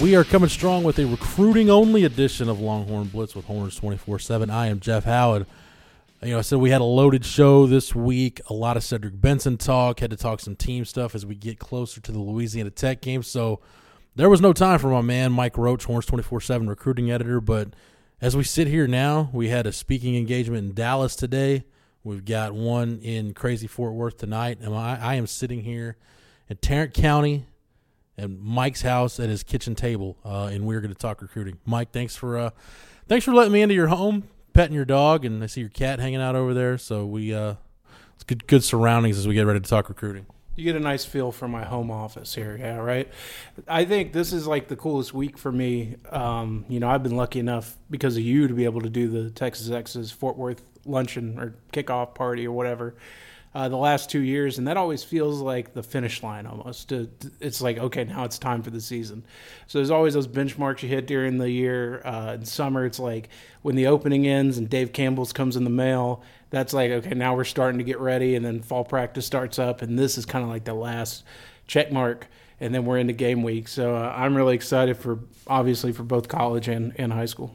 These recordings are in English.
We are coming strong with a recruiting only edition of Longhorn Blitz with Horns 24 7. I am Jeff Howard. You know, I said we had a loaded show this week, a lot of Cedric Benson talk, had to talk some team stuff as we get closer to the Louisiana Tech game. So there was no time for my man, Mike Roach, Horns 24 7 recruiting editor. But as we sit here now, we had a speaking engagement in Dallas today. We've got one in Crazy Fort Worth tonight. And I, I am sitting here in Tarrant County at Mike's house at his kitchen table, uh, and we're going to talk recruiting. Mike, thanks for uh, thanks for letting me into your home, petting your dog, and I see your cat hanging out over there. So we uh, it's good good surroundings as we get ready to talk recruiting. You get a nice feel for my home office here, yeah, right. I think this is like the coolest week for me. Um, you know, I've been lucky enough because of you to be able to do the Texas Exes Fort Worth luncheon or kickoff party or whatever uh, the last two years, and that always feels like the finish line almost. It's like okay, now it's time for the season. So there's always those benchmarks you hit during the year. Uh, in summer, it's like when the opening ends and Dave Campbell's comes in the mail. That's like okay, now we're starting to get ready, and then fall practice starts up, and this is kind of like the last check mark and then we're into game week. So uh, I'm really excited for obviously for both college and, and high school.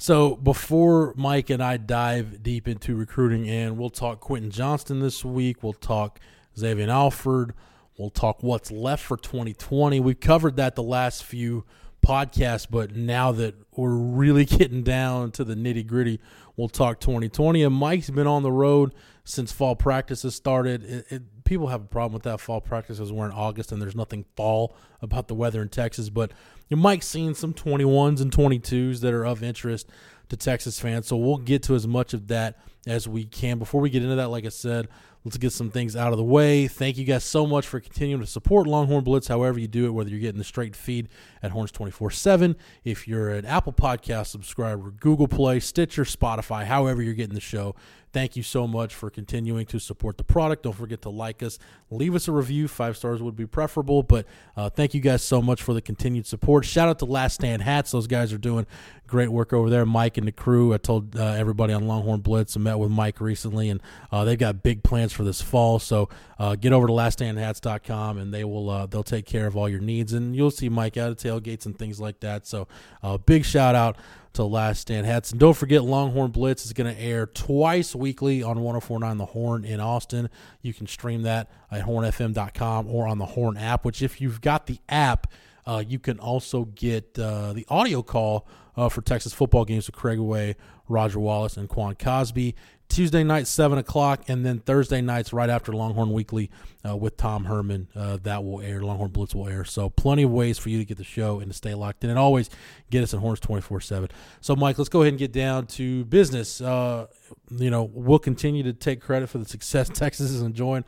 So before Mike and I dive deep into recruiting, and we'll talk Quentin Johnston this week, we'll talk Xavier Alford, we'll talk what's left for 2020. We've covered that the last few podcasts, but now that we're really getting down to the nitty gritty, we'll talk 2020. And Mike's been on the road since fall practices started. It, it, people have a problem with that fall practices we're in August and there's nothing fall about the weather in Texas, but you Mike's seen some 21s and 22s that are of interest to Texas fans. So we'll get to as much of that as we can. Before we get into that, like I said, let's get some things out of the way. Thank you guys so much for continuing to support Longhorn Blitz, however you do it, whether you're getting the straight feed at Horns 24 7, if you're an Apple Podcast subscriber, Google Play, Stitcher, Spotify, however you're getting the show. Thank you so much for continuing to support the product. Don't forget to like us, leave us a review. Five stars would be preferable, but uh, thank you guys so much for the continued support. Shout out to Last Stand Hats. Those guys are doing great work over there. Mike and the crew. I told uh, everybody on Longhorn Blitz. With Mike recently, and uh, they've got big plans for this fall. So uh, get over to laststandhats.com, and they will uh, they'll take care of all your needs, and you'll see Mike out of tailgates and things like that. So uh, big shout out to Last Stand Hats. And don't forget, Longhorn Blitz is going to air twice weekly on 1049 The Horn in Austin. You can stream that at hornfm.com or on the Horn app, which, if you've got the app, uh, you can also get uh, the audio call uh, for Texas football games with Craig Way, Roger Wallace, and Quan Cosby. Tuesday night, 7 o'clock, and then Thursday nights right after Longhorn Weekly uh, with Tom Herman. Uh, that will air. Longhorn Blitz will air. So plenty of ways for you to get the show and to stay locked in. And always get us at Horns 24 7. So, Mike, let's go ahead and get down to business. Uh, you know, we'll continue to take credit for the success Texas is enjoying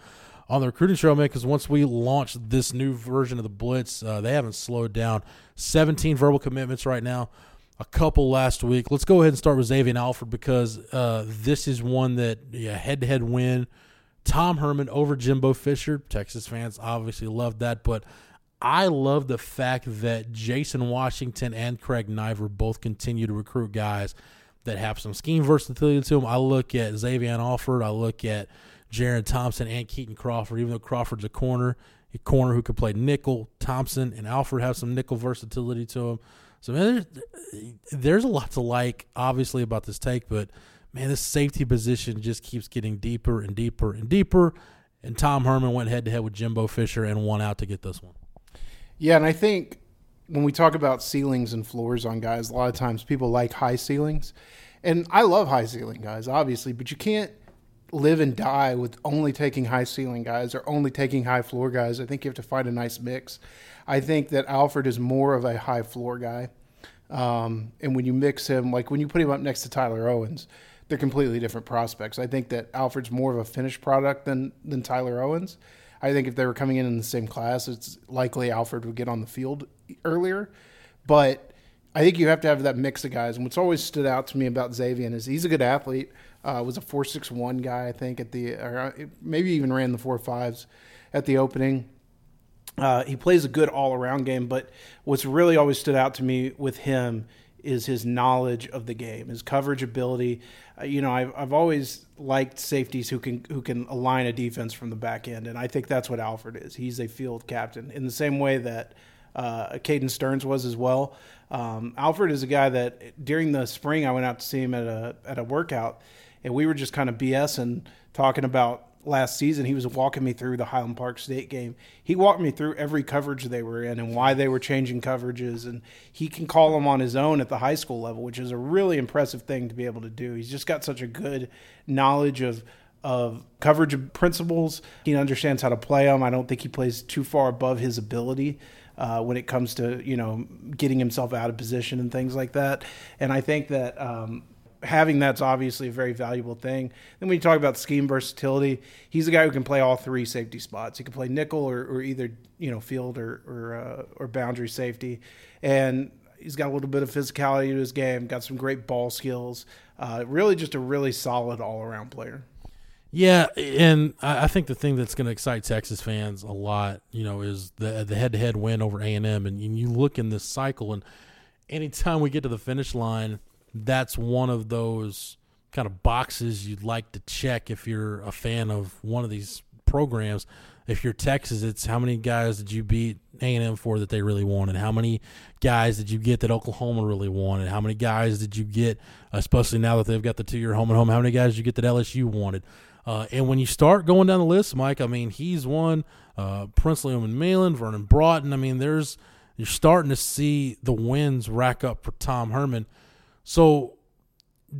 on the recruiting trail, man, because once we launched this new version of the Blitz, uh, they haven't slowed down. 17 verbal commitments right now a couple last week. Let's go ahead and start with Xavier Alford because uh, this is one that yeah, head-to-head win. Tom Herman over Jimbo Fisher. Texas fans obviously love that, but I love the fact that Jason Washington and Craig Naivar both continue to recruit guys that have some scheme versatility to them. I look at Xavier Alford. I look at Jerrin Thompson and Kitan Crawford, even though Crawford's a corner, a corner who could play nickel. Thompson and Alford have some nickel versatility to them. So man, there's, there's a lot to like, obviously, about this take, but man, this safety position just keeps getting deeper and deeper and deeper. And Tom Herman went head to head with Jimbo Fisher and won out to get this one. Yeah, and I think when we talk about ceilings and floors on guys, a lot of times people like high ceilings. And I love high ceiling guys, obviously, but you can't live and die with only taking high ceiling guys or only taking high floor guys. I think you have to find a nice mix. I think that Alford is more of a high floor guy. Um, and when you mix him, like when you put him up next to Tyler Owens, they're completely different prospects. I think that Alford's more of a finished product than than Tyler Owens. I think if they were coming in in the same class, it's likely Alford would get on the field earlier. But I think you have to have that mix of guys. And what's always stood out to me about Xavier is he's a good athlete. Uh, was a four six one guy, I think, at the or uh, maybe even ran the four fives at the opening. Uh, he plays a good all around game, but what's really always stood out to me with him is his knowledge of the game, his coverage ability. Uh, you know, I've, I've always liked safeties who can who can align a defense from the back end, and I think that's what Alford is. He's a field captain in the same way that Uh, Caden Sterns was as well. Um, Alford is a guy that during the spring I went out to see him at a at a workout, and we were just kind of BSing, talking about last season. He was walking me through the Highland Park State game. He walked me through every coverage they were in and why they were changing coverages, and he can call them on his own at the high school level, which is a really impressive thing to be able to do. He's just got such a good knowledge of of coverage principles. He understands how to play them. I don't think he plays too far above his ability uh, when it comes to you know getting himself out of position and things like that. And I think that um, having that's obviously a very valuable thing. Then when you talk about scheme versatility, he's a guy who can play all three safety spots. He can play nickel or, or either you know field or or, uh, or boundary safety, and he's got a little bit of physicality to his game. Got some great ball skills. Uh, really, just a really solid all around player. Yeah, and I think the thing that's going to excite Texas fans a lot, you know, is the the head to head win over A and M, and you look in this cycle, and anytime we get to the finish line, that's one of those kind of boxes you'd like to check if you're a fan of one of these programs. If you're Texas, it's how many guys did you beat A and M for that they really wanted? How many guys did you get that Oklahoma really wanted? How many guys did you get, especially now that they've got the two year home and home? How many guys did you get that LSU wanted? Uh, and when you start going down the list, Mike, I mean, he's one. Uh, and Umanmielen, Vernon Broughton. I mean, there's you're starting to see the wins rack up for Tom Herman. So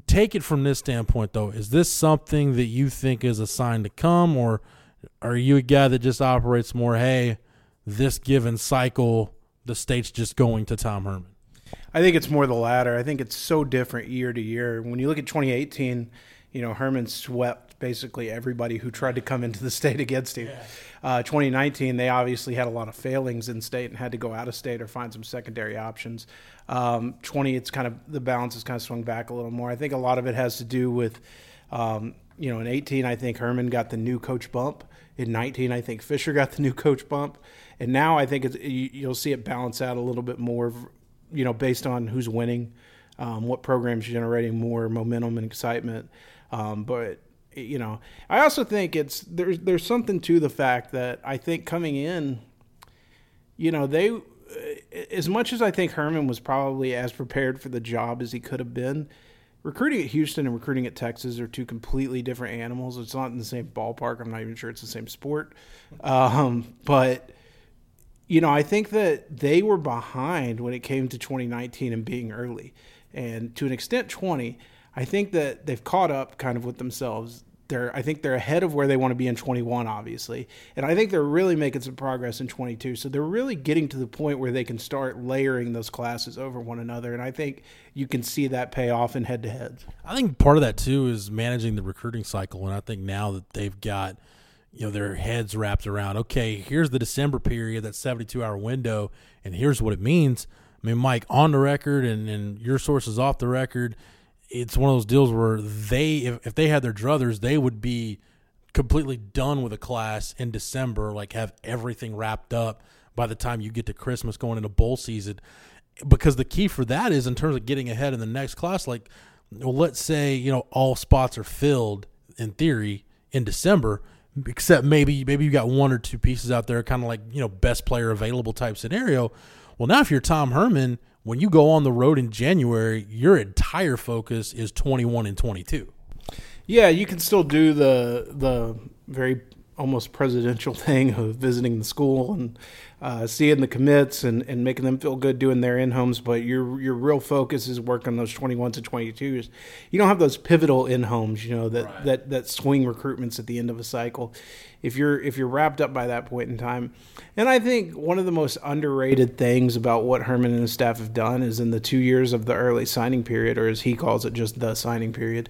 take it from this standpoint, though. Is this something that you think is a sign to come, or are you a guy that just operates more? Hey, this given cycle, the state's just going to Tom Herman. I think it's more the latter. I think it's so different year to year. When you look at 2018, you know Herman swept basically everybody who tried to come into the state against him. Yeah. Uh, 2019, they obviously had a lot of failings in state and had to go out of state or find some secondary options. Um, 20, it's kind of the balance has kind of swung back a little more. I think a lot of it has to do with, um, you know, in 18, I think Herman got the new coach bump. In 19, I think Fisher got the new coach bump, and now I think you, will see it balance out a little bit more, you know, based on who's winning, um, what programs generating more momentum and excitement. Um, but you know, I also think it's there's there's something to the fact that I think coming in, you know, they as much as I think Herman was probably as prepared for the job as he could have been, recruiting at Houston and recruiting at Texas are two completely different animals. It's not in the same ballpark. I'm not even sure it's the same sport. Um, but you know, I think that they were behind when it came to 2019 and being early, and to an extent, 20. I think that they've caught up kind of with themselves. They're, I think they're ahead of where they want to be in 21, obviously, and I think they're really making some progress in 22. So they're really getting to the point where they can start layering those classes over one another, and I think you can see that pay off in head to head. I think part of that too is managing the recruiting cycle, and I think now that they've got you know their heads wrapped around okay here's the december period that 72 hour window and here's what it means i mean mike on the record and, and your sources off the record it's one of those deals where they if, if they had their druthers they would be completely done with a class in december like have everything wrapped up by the time you get to christmas going into bowl season. Because the key for that is in terms of getting ahead in the next class like well, let's say you know all spots are filled in theory in december except maybe maybe you got one or two pieces out there kind of like you know best player available type scenario. Well now if you're tom herman when you go on the road in January, your entire focus is 21 and 22. Yeah, you can still do the the very almost presidential thing of visiting the school and uh, seeing the commits and, and making them feel good doing their in homes. But your your real focus is working those 21s and 22s. You don't have those pivotal in homes, you know, that, right. that, that swing recruitments at the end of a cycle. If you're if you're wrapped up by that point in time, and I think one of the most underrated things about what Herman and his staff have done is in the two years of the early signing period, or as he calls it, just the signing period,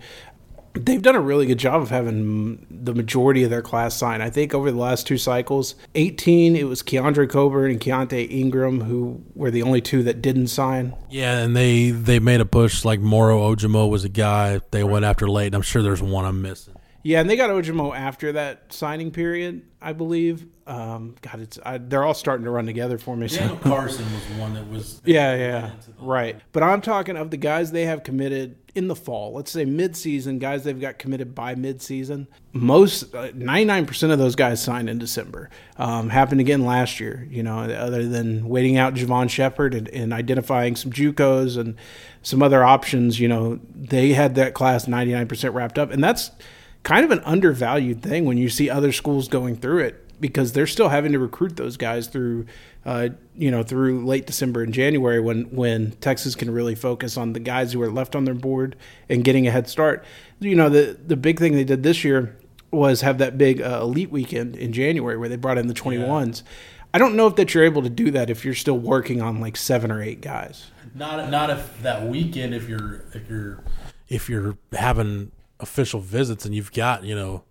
they've done a really good job of having the majority of their class sign. I think over the last two cycles, 18, it was Keondre Coburn and Keaontay Ingram who were the only two that didn't sign. Yeah, and they they made a push like Moro Ojomo was a guy they went after late. and I'm sure there's one I'm missing. Yeah, and they got Ojomo after that signing period, I believe. Um, God, it's I, they're all starting to run together for me. So. Daniel Carson was one that was. Yeah, yeah, right. But I'm talking of the guys they have committed in the fall. Let's say mid-season guys they've got committed by mid-season. Most, uh, 99% of those guys signed in December. Um, happened again last year. You know, other than waiting out Javon Shepard and, and identifying some JUCOs and some other options. You know, they had that class 99% wrapped up, and that's kind of an undervalued thing when you see other schools going through it because they're still having to recruit those guys through uh, you know through late December and January when when Texas can really focus on the guys who are left on their board and getting a head start. You know the the big thing they did this year was have that big uh, elite weekend in January where they brought in the 21s. Yeah. I don't know if that you're able to do that if you're still working on like seven or eight guys. Not not if that weekend if you're if you're if you're having official visits and you've got you know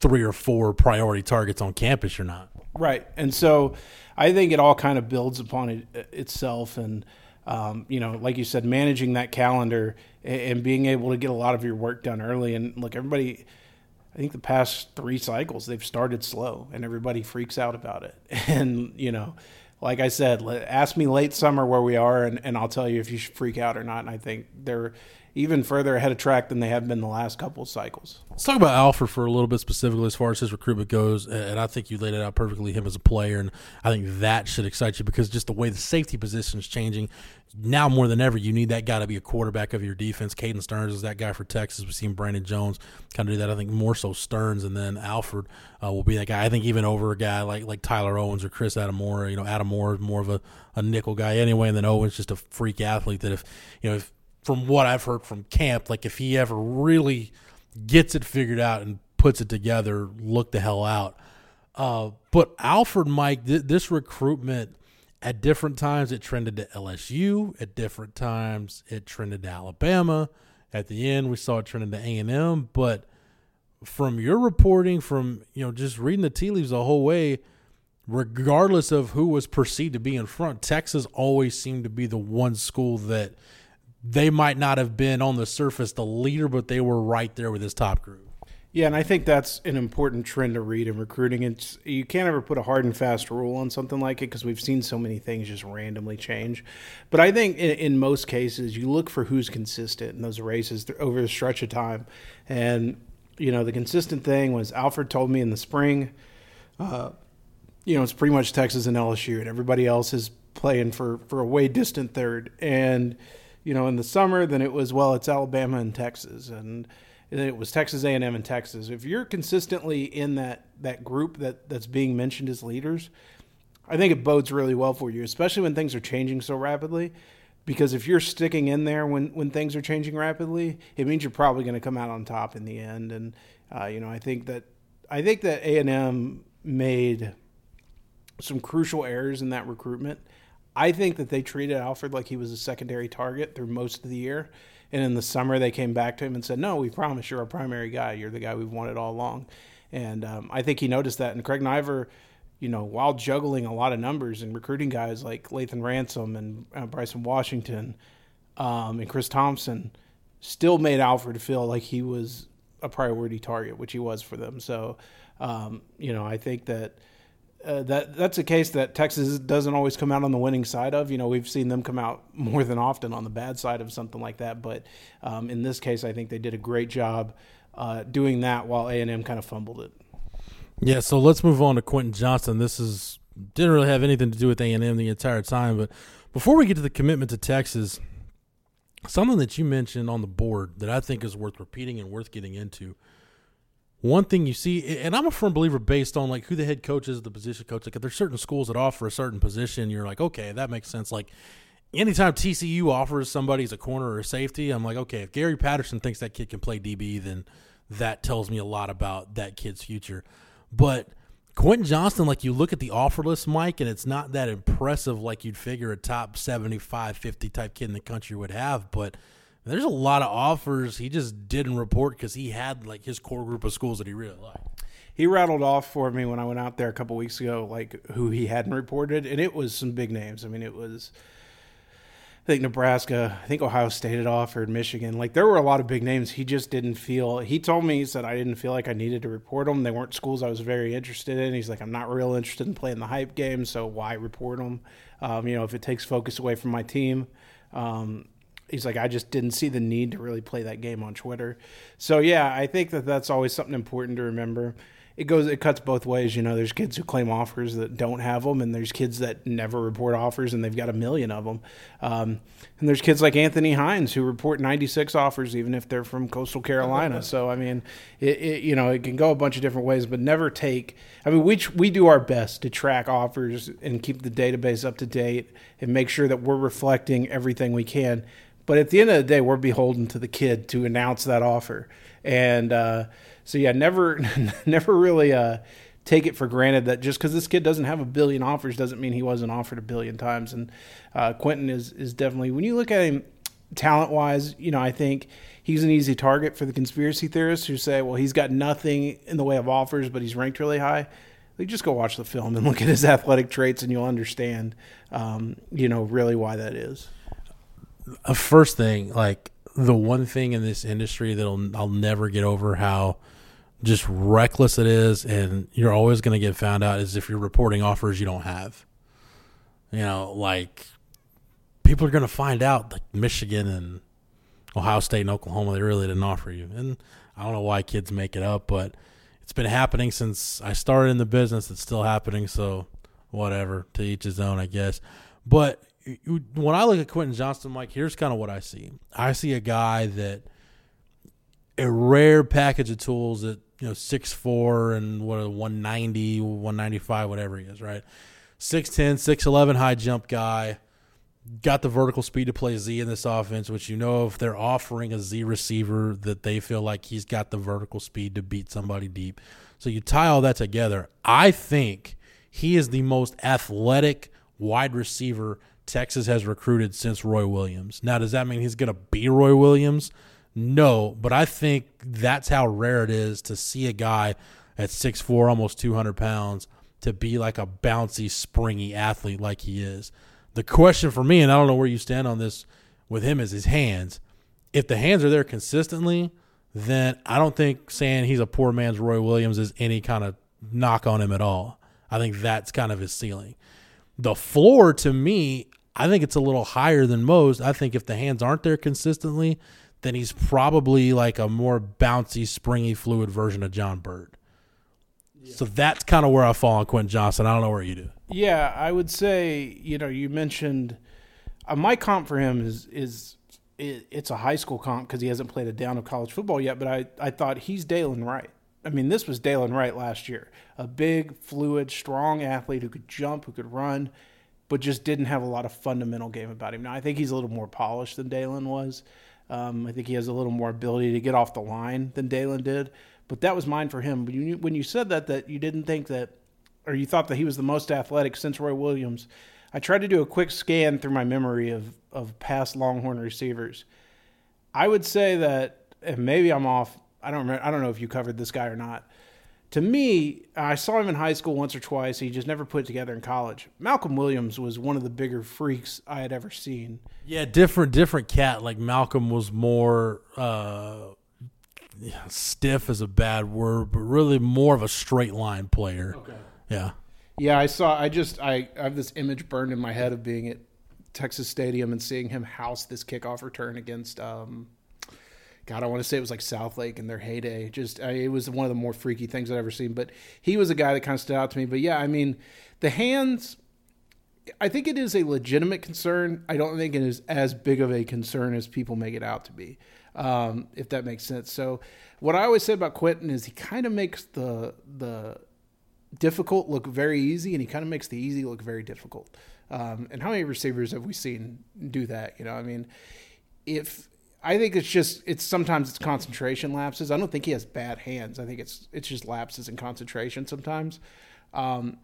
three or four priority targets on campus you're not. Right. And so i think it all kind of builds upon it uh, itself and um, you know like you said managing that calendar and being able to get a lot of your work done early. And look everybody i think the past three cycles they've started slow and everybody freaks out about it. And you know like I said, ask me late summer where we are, and, and I'll tell you if you should freak out or not. And I think they're even further ahead of track than they have been the last couple of cycles. Let's talk about Alford for a little bit specifically as far as his recruitment goes. And I think you laid it out perfectly, him as a player. And I think that should excite you because just the way the safety position is changing, now more than ever, you need that guy to be a quarterback of your defense. Caden Sterns is that guy for Texas. We've seen Brandon Jones kind of do that. I think more so Sterns, and then Alford uh, will be that guy. I think even over a guy like like Tyler Owens or Chris Adimora. You know, Adimora is more of a, a nickel guy anyway, and then Owens just a freak athlete that if you know if from what I've heard from camp, like if he ever really gets it figured out and puts it together, look the hell out. Uh, but Alford Mike, th- this recruitment at different times it trended to LSU. At different times it trended to Alabama. At the end, we saw it trending to A and M. But from your reporting, from you know just reading the tea leaves the whole way, regardless of who was perceived to be in front, Texas always seemed to be the one school that they might not have been on the surface the leader, but they were right there with his top group. Yeah, and I think that's an important trend to read in recruiting. It's you can't ever put a hard and fast rule on something like it because we've seen so many things just randomly change. But I think in, in, most cases, you look for who's consistent in those races over a stretch of time. And you know, the consistent thing was Alford told me in the spring. Uh, you know, it's pretty much Texas and LSU, and everybody else is playing for for a way distant third. And you know, in the summer, then it was well, it's Alabama and Texas, and it was Texas A&M and Texas. If you're consistently in that that group that that's being mentioned as leaders, I think it bodes really well for you, especially when things are changing so rapidly. Because if you're sticking in there when when things are changing rapidly, it means you're probably going to come out on top in the end. And uh, you know, I think that I think that A&M made some crucial errors in that recruitment I think that they treated Alford like he was a secondary target through most of the year. And in the summer, they came back to him and said, No, we promise you're our primary guy. You're the guy we've wanted all along. And um, I think he noticed that. And Craig Naivar, you know, while juggling a lot of numbers and recruiting guys like Lathan Ransom and uh, Bryson Washington um, and Chris Thompson, still made Alford feel like he was a priority target, which he was for them. So, um, you know, I think that uh, that that's a case that Texas doesn't always come out on the winning side of. You know, we've seen them come out more than often on the bad side of something like that. But um, in this case, I think they did a great job uh, doing that while A and M kind of fumbled it. Yeah. So let's move on to Quentin Johnston. This is didn't really have anything to do with A and M the entire time. But before we get to the commitment to Texas, something that you mentioned on the board that I think is worth repeating and worth getting into one thing you see, and I'm a firm believer based on like who the head coach is, the position coach. Like if there's certain schools that offer a certain position, you're like, okay, that makes sense. Like anytime TCU offers somebody as a corner or a safety, I'm like, okay, if Gary Patterson thinks that kid can play DB, then that tells me a lot about that kid's future. But Quentin Johnston, like you look at the offer list, Mike, and it's not that impressive like you'd figure a top 75, 50 type kid in the country would have, but – there's a lot of offers he just didn't report because he had like his core group of schools that he really liked. He rattled off for me when I went out there a couple weeks ago, like who he hadn't reported, and it was some big names. I mean, it was I think Nebraska, I think Ohio State had offered Michigan. Like there were a lot of big names. He just didn't feel. He told me he said I didn't feel like I needed to report them. They weren't schools I was very interested in. He's like I'm not real interested in playing the hype game, so why report them? Um, you know, if it takes focus away from my team. Um, he's like I just didn't see the need to really play that game on Twitter. So yeah, I think that that's always something important to remember. It goes it cuts both ways you know there's kids who claim offers that don't have them and there's kids that never report offers and they've got a million of them um, and there's kids like anthony hines who report 96 offers even if they're from coastal carolina. So i mean it, it, you know it can go a bunch of different ways but never take i mean we, we do our best to track offers and keep the database up to date and make sure that we're reflecting everything we can but at the end of the day we're beholden to the kid to announce that offer and uh, so yeah, never never really uh, take it for granted that just because this kid doesn't have a billion offers doesn't mean he wasn't offered a billion times. And uh, Quentin is is definitely when you look at him talent wise, you know, I think he's an easy target for the conspiracy theorists who say, well, he's got nothing in the way of offers, but he's ranked really high. Like, just go watch the film and look at his athletic traits, and you'll understand, um, you know, really why that is. A first thing, like the one thing in this industry that I'll never get over how just reckless it is, and you're always going to get found out is if you're reporting offers you don't have. You know, like people are going to find out like Michigan and Ohio State and Oklahoma they really didn't offer you, and I don't know why kids make it up, but it's been happening since I started in the business. It's still happening, so whatever to each his own, I guess. But when I look at Quentin Johnston, Mike, here's kind of what I see. I see a guy that a rare package of tools that you know six four and what a 190, 195, whatever he is, right? 6'10", 6'11", high jump guy. Got the vertical speed to play Z in this offense, which you know if they're offering a Z receiver that they feel like he's got the vertical speed to beat somebody deep. So you tie all that together. I think he is the most athletic wide receiver Texas has recruited since Roy Williams. Now, does that mean he's going to be Roy Williams? No, but I think that's how rare it is to see a guy at 6'4, almost 200 pounds, to be like a bouncy, springy athlete like he is. The question for me, and I don't know where you stand on this with him, is his hands. If the hands are there consistently, then I don't think saying he's a poor man's Roy Williams is any kind of knock on him at all. I think that's kind of his ceiling. The floor to me, I think it's a little higher than most. I think if the hands aren't there consistently, then he's probably like a more bouncy, springy, fluid version of John Burt. Yeah. So that's kind of where I fall on Quentin Johnston. I don't know where you do. Yeah, I would say you know you mentioned uh, my comp for him is is it, it's a high school comp because he hasn't played a down of college football yet. But I I thought he's Dylan Wright. I mean, this was Dylan Wright last year, a big, fluid, strong athlete who could jump, who could run, but just didn't have a lot of fundamental game about him. Now I think he's a little more polished than Dylan was. Um, I think he has a little more ability to get off the line than Dylan did. But that was mine for him. But you, when you said that, that you didn't think that, or you thought that he was the most athletic since Roy Williams, I tried to do a quick scan through my memory of, of past Longhorn receivers. I would say that, and maybe I'm off. I don't remember, I don't know if you covered this guy or not to me, I saw him in high school once or twice. He just never put it together in college. Malcolm Williams was one of the bigger freaks I had ever seen. Yeah, different, different cat. Like Malcolm was more uh, stiff is a bad word, but really more of a straight line player. Okay. Yeah. Yeah, I saw. I just I, I have this image burned in my head of being at Texas Stadium and seeing him house this kickoff return against. Um, God, I want to say it was like Southlake in their heyday. Just I, it was one of the more freaky things I've ever seen. But he was a guy that kind of stood out to me. But yeah, I mean, the hands. I think it is a legitimate concern. I don't think it is as big of a concern as people make it out to be, um, if that makes sense. So, what I always say about Quentin is he kind of makes the the difficult look very easy, and he kind of makes the easy look very difficult. Um, and how many receivers have we seen do that? You know, I mean, if I think it's just it's sometimes it's concentration lapses. I don't think he has bad hands. I think it's it's just lapses in concentration sometimes. Um,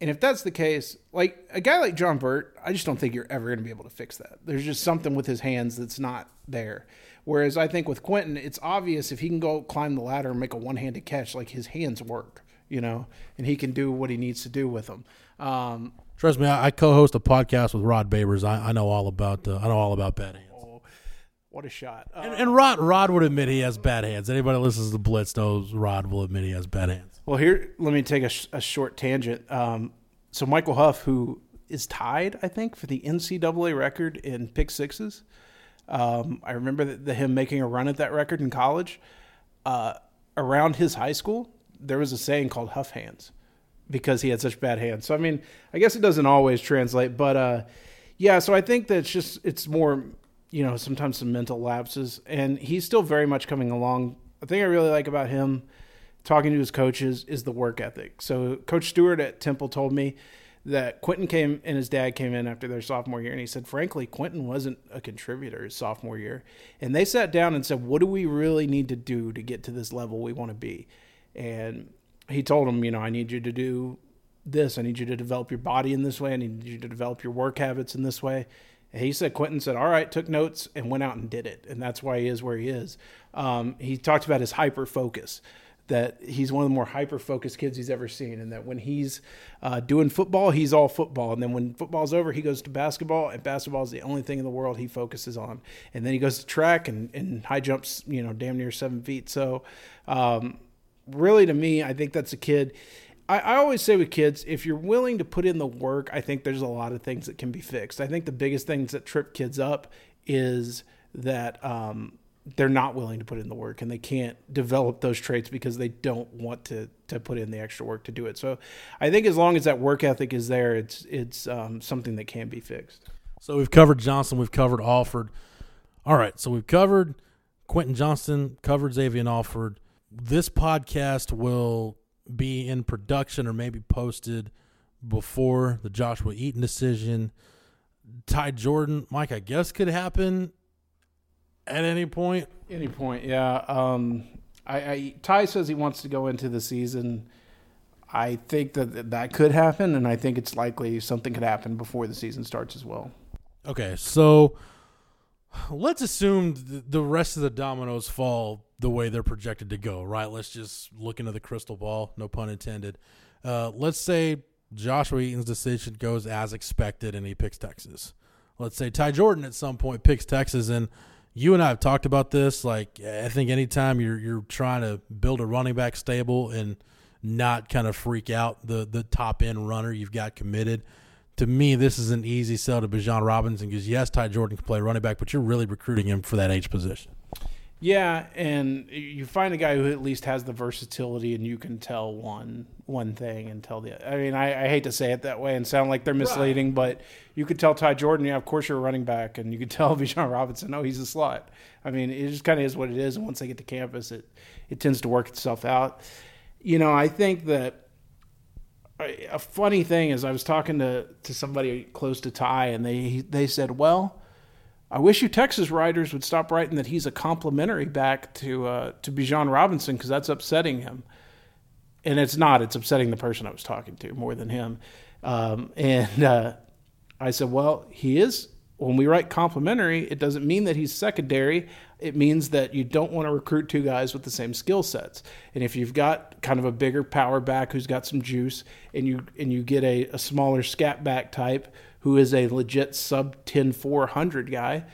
and if that's the case, like a guy like John Burt, I just don't think you're ever going to be able to fix that. There's just something with his hands that's not there. Whereas I think with Quentin, it's obvious if he can go climb the ladder and make a one-handed catch, like his hands work, you know, and he can do what he needs to do with them. Um, Trust me, I, I co-host a podcast with Rod Babers. I, I know all about uh, I know all about bad hands. What a shot! Uh, And, and Rod Rod would admit he has bad hands. Anybody that listens to Blitz knows Rod will admit he has bad hands. Well, here, let me take a, sh- a short tangent. Um, so, Michael Huff, who is tied, I think, for the NCAA record in pick sixes. Um, I remember the, the, him making a run at that record in college. Uh, around his high school, there was a saying called Huff hands because he had such bad hands. So, I mean, I guess it doesn't always translate, but uh, yeah. So I think that it's just it's more, you know, sometimes some mental lapses, and he's still very much coming along. The thing I really like about him talking to his coaches is the work ethic. So Coach Stewart at Temple told me that Quentin came and his dad came in after their sophomore year, and he said, frankly, Quentin wasn't a contributor his sophomore year. And they sat down and said, what do we really need to do to get to this level we want to be? And he told him, you know, I need you to do this. I need you to develop your body in this way. I need you to develop your work habits in this way. He said, Quentin said, all right, took notes and went out and did it. And that's why he is where he is. Um, he talked about his hyper focus that he's one of the more hyper focused kids he's ever seen, and that when he's uh, doing football, he's all football, and then when football's over, he goes to basketball, and basketball is the only thing in the world he focuses on, and then he goes to track and, and high jumps, you know, damn near seven feet. So, um, really, to me, I think that's a kid. I, I always say with kids, if you're willing to put in the work, I think there's a lot of things that can be fixed. I think the biggest things that trip kids up is that um, they're not willing to put in the work and they can't develop those traits because they don't want to to put in the extra work to do it. So I think as long as that work ethic is there, it's it's um, something that can be fixed. So we've covered Johnston, we've covered Alford. All right, so we've covered Quentin Johnston, covered Xavier Alford. This podcast will be in production or maybe posted before the Joshua Eaton decision. Ty Jordan, Mike, I guess could happen at any point. Any point, yeah. Um, I, I Ty says he wants to go into the season. I think that that could happen, and I think it's likely something could happen before the season starts as well. Okay, so let's assume the rest of the dominoes fall the way they're projected to go. Right? Let's just look into the crystal ball. No pun intended. Uh, let's say Joshua Eaton's decision goes as expected, and he picks Texas. Let's say Ty Jordan at some point picks Texas, and you and I have talked about this. Like, I think anytime you're you're trying to build a running back stable and not kind of freak out the the top end runner you've got committed. To me, this is an easy sell to Bijan Robinson because yes, Ty Jordan can play running back, but you're really recruiting him for that age position. Yeah, and you find a guy who at least has the versatility, and you can tell one one thing and tell the. I mean, I, I hate to say it that way and sound like they're misleading, right. but you could tell Ty Jordan, yeah, of course you're a running back, and you could tell Bijan Robinson, no, he's a slot. I mean, it just kind of is what it is, and once they get to campus, it it tends to work itself out. You know, I think that a funny thing is I was talking to to somebody close to Ty, and they they said, well I wish you Texas writers would stop writing that he's a complimentary back to uh, to Bijan Robinson because that's upsetting him. And it's not. It's upsetting the person I was talking to more than him. Um, and uh, I said, well, he is. When we write complimentary, it doesn't mean that he's secondary. It means that you don't want to recruit two guys with the same skill sets. And if you've got kind of a bigger power back who's got some juice, and you and you get a, a smaller scat back type who is a legit sub 10 400 guy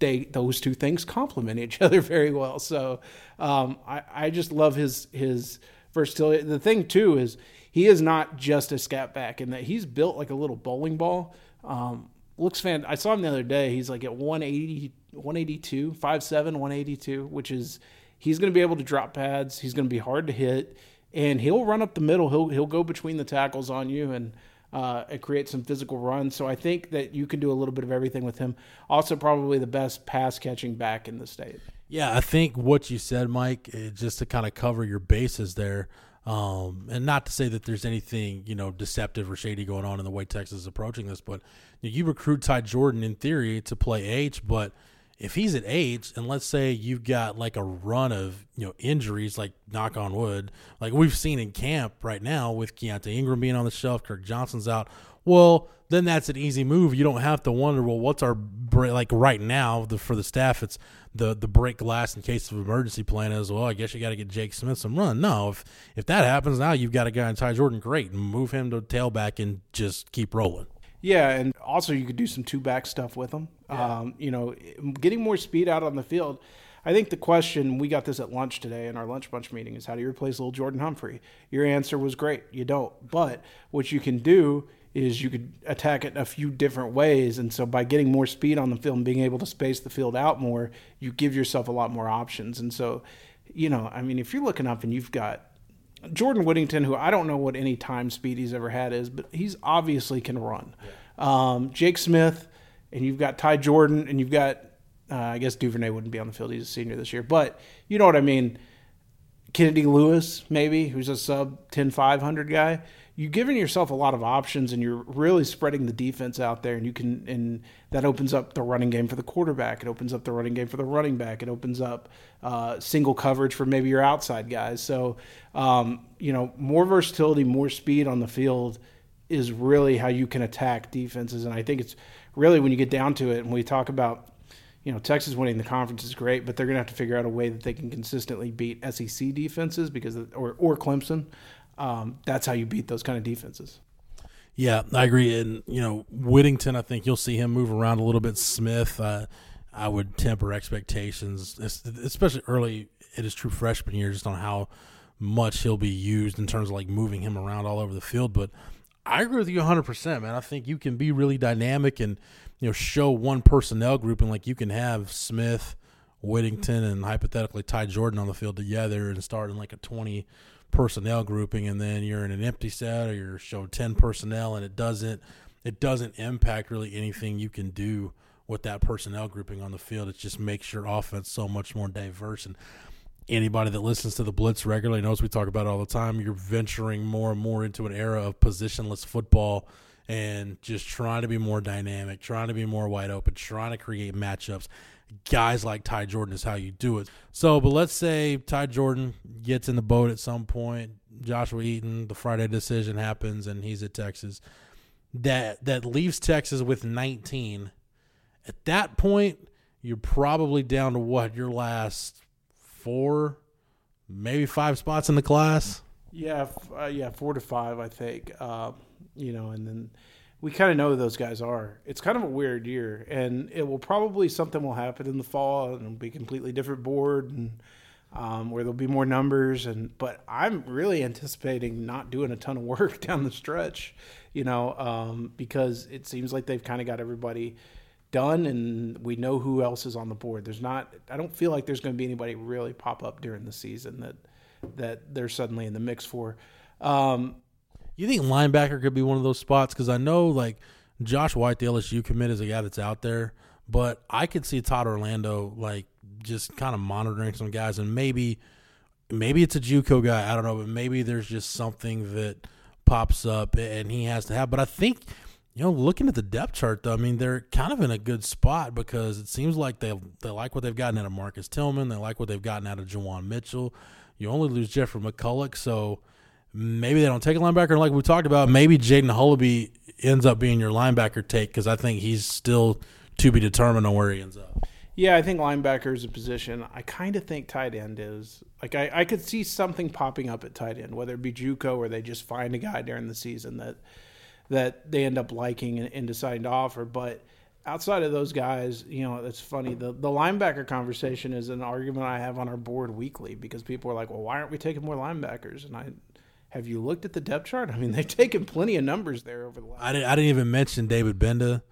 they those two things complement each other very well. So um, I, I just love his his versatility. The thing too is he is not just a scat back in that he's built like a little bowling ball. Um, looks fan i saw him the other day. He's like at 180 182 5'7 182 which is he's going to be able to drop pads. He's going to be hard to hit and he'll run up the middle. He'll he'll go between the tackles on you and uh, and create some physical runs. So I think that you can do a little bit of everything with him. Also, probably the best pass catching back in the state. Yeah, I think what you said, Mike, eh, just to kind of cover your bases there, um, and not to say that there's anything you know deceptive or shady going on in the way Texas is approaching this, but you, recruit Ty Jordan in theory to play H, but if he's at age, and let's say you've got like a run of you know injuries, like knock on wood, like we've seen in camp right now with Keaontay Ingram being on the shelf, Kirk Johnson's out. Well, then that's an easy move. You don't have to wonder, well, what's our break like right now the, for the staff it's the the break glass in case of emergency plan is well I guess you got to get Jake Smith some run. No, if if that happens now you've got a guy in Ty Jordan, great, move him to tailback and just keep rolling. Yeah, and also you could do some two back stuff with them. Yeah. Um, you know, getting more speed out on the field. I think the question we got this at lunch today in our lunch bunch meeting is how do you replace little Jordan Humphrey? Your answer was great. You don't. But what you can do is you could attack it a few different ways. And so by getting more speed on the field and being able to space the field out more, you give yourself a lot more options. And so, you know, I mean, if you're looking up and you've got Jordan Whittington, who I don't know what any time speed he's ever had is, but he's obviously can run. Yeah. Um, Jake Smith, and you've got Ty Jordan, and you've got, uh, I guess Duvernay wouldn't be on the field. He's a senior this year. But you know what I mean. Kennedy Lewis, maybe, who's a sub 10 500 guy you're giving yourself a lot of options and you're really spreading the defense out there and you can and that opens up the running game for the quarterback. It opens up the running game for the running back. It opens up uh, single coverage for maybe your outside guys. So um, you know more versatility more speed on the field is really how you can attack defenses. And i think it's really when you get down to it and we talk about you know, Texas winning the conference is great, but they're going to have to figure out a way that they can consistently beat SEC defenses because, of, or or Clemson, um, that's how you beat those kind of defenses. Yeah, I agree. And you know, Whittington, I think you'll see him move around a little bit. Smith, uh, I would temper expectations, especially early in his true freshman year, just on how much he'll be used in terms of like moving him around all over the field. But I agree with you 100, percent man. I think you can be really dynamic and you know show one personnel group, and like you can have Smith, Whittington, and hypothetically Ty Jordan on the field together and start in like a 20- personnel grouping and then you're in an empty set or you're show 10 personnel and it doesn't it doesn't impact really anything you can do with that personnel grouping on the field. It just makes your offense so much more diverse and anybody that listens to the blitz regularly knows we talk about it all the time. You're venturing more and more into an era of positionless football and just trying to be more dynamic trying to be more wide open trying to create matchups guys like Ty Jordan is how you do it. So, but let's say Ty Jordan gets in the boat at some point. Joshua Eaton, the Friday decision happens, and he's at Texas. That that leaves Texas with 19. At that point, you're probably down to what your last four, maybe five spots in the class. Yeah, uh, yeah, four to five, I think. Uh, you know, and then we kind of know who those guys are. It's kind of a weird year, and it will probably something will happen in the fall, and it'll be completely different board, and um, where there'll be more numbers. And but I'm really anticipating not doing a ton of work down the stretch, you know, um, because it seems like they've kind of got everybody done, and we know who else is on the board. There's not. I don't feel like there's going to be anybody really pop up during the season that that they're suddenly in the mix for. Um, you think linebacker could be one of those spots? Because I know like Josh White, the LSU commit, is a guy that's out there, but I could see Todd Orlando like just kind of monitoring some guys, and maybe maybe it's a JUCO guy. I don't know, but maybe there's just something that pops up and he has to have. But I think you know, looking at the depth chart, though, I mean, they're kind of in a good spot because it seems like they they like what they've gotten out of Marcus Tillman. They like what they've gotten out of Juwan Mitchell. You only lose Jeffrey McCulloch, so maybe they don't take a linebacker. Like we talked about, maybe Jaden Hullaby ends up being your linebacker take because I think he's still to be determined on where he ends up. Yeah, I think linebacker is a position. I kind of think tight end is like I, I could see something popping up at tight end, whether it be JUCO or they just find a guy during the season that that they end up liking and, and deciding to offer. But outside of those guys, you know, it's funny. The the linebacker conversation is an argument I have on our board weekly because people are like, "Well, why aren't we taking more linebackers?" And I have you looked at the depth chart? I mean, they've taken plenty of numbers there over the last. I didn't. I didn't even mention David Gbenda.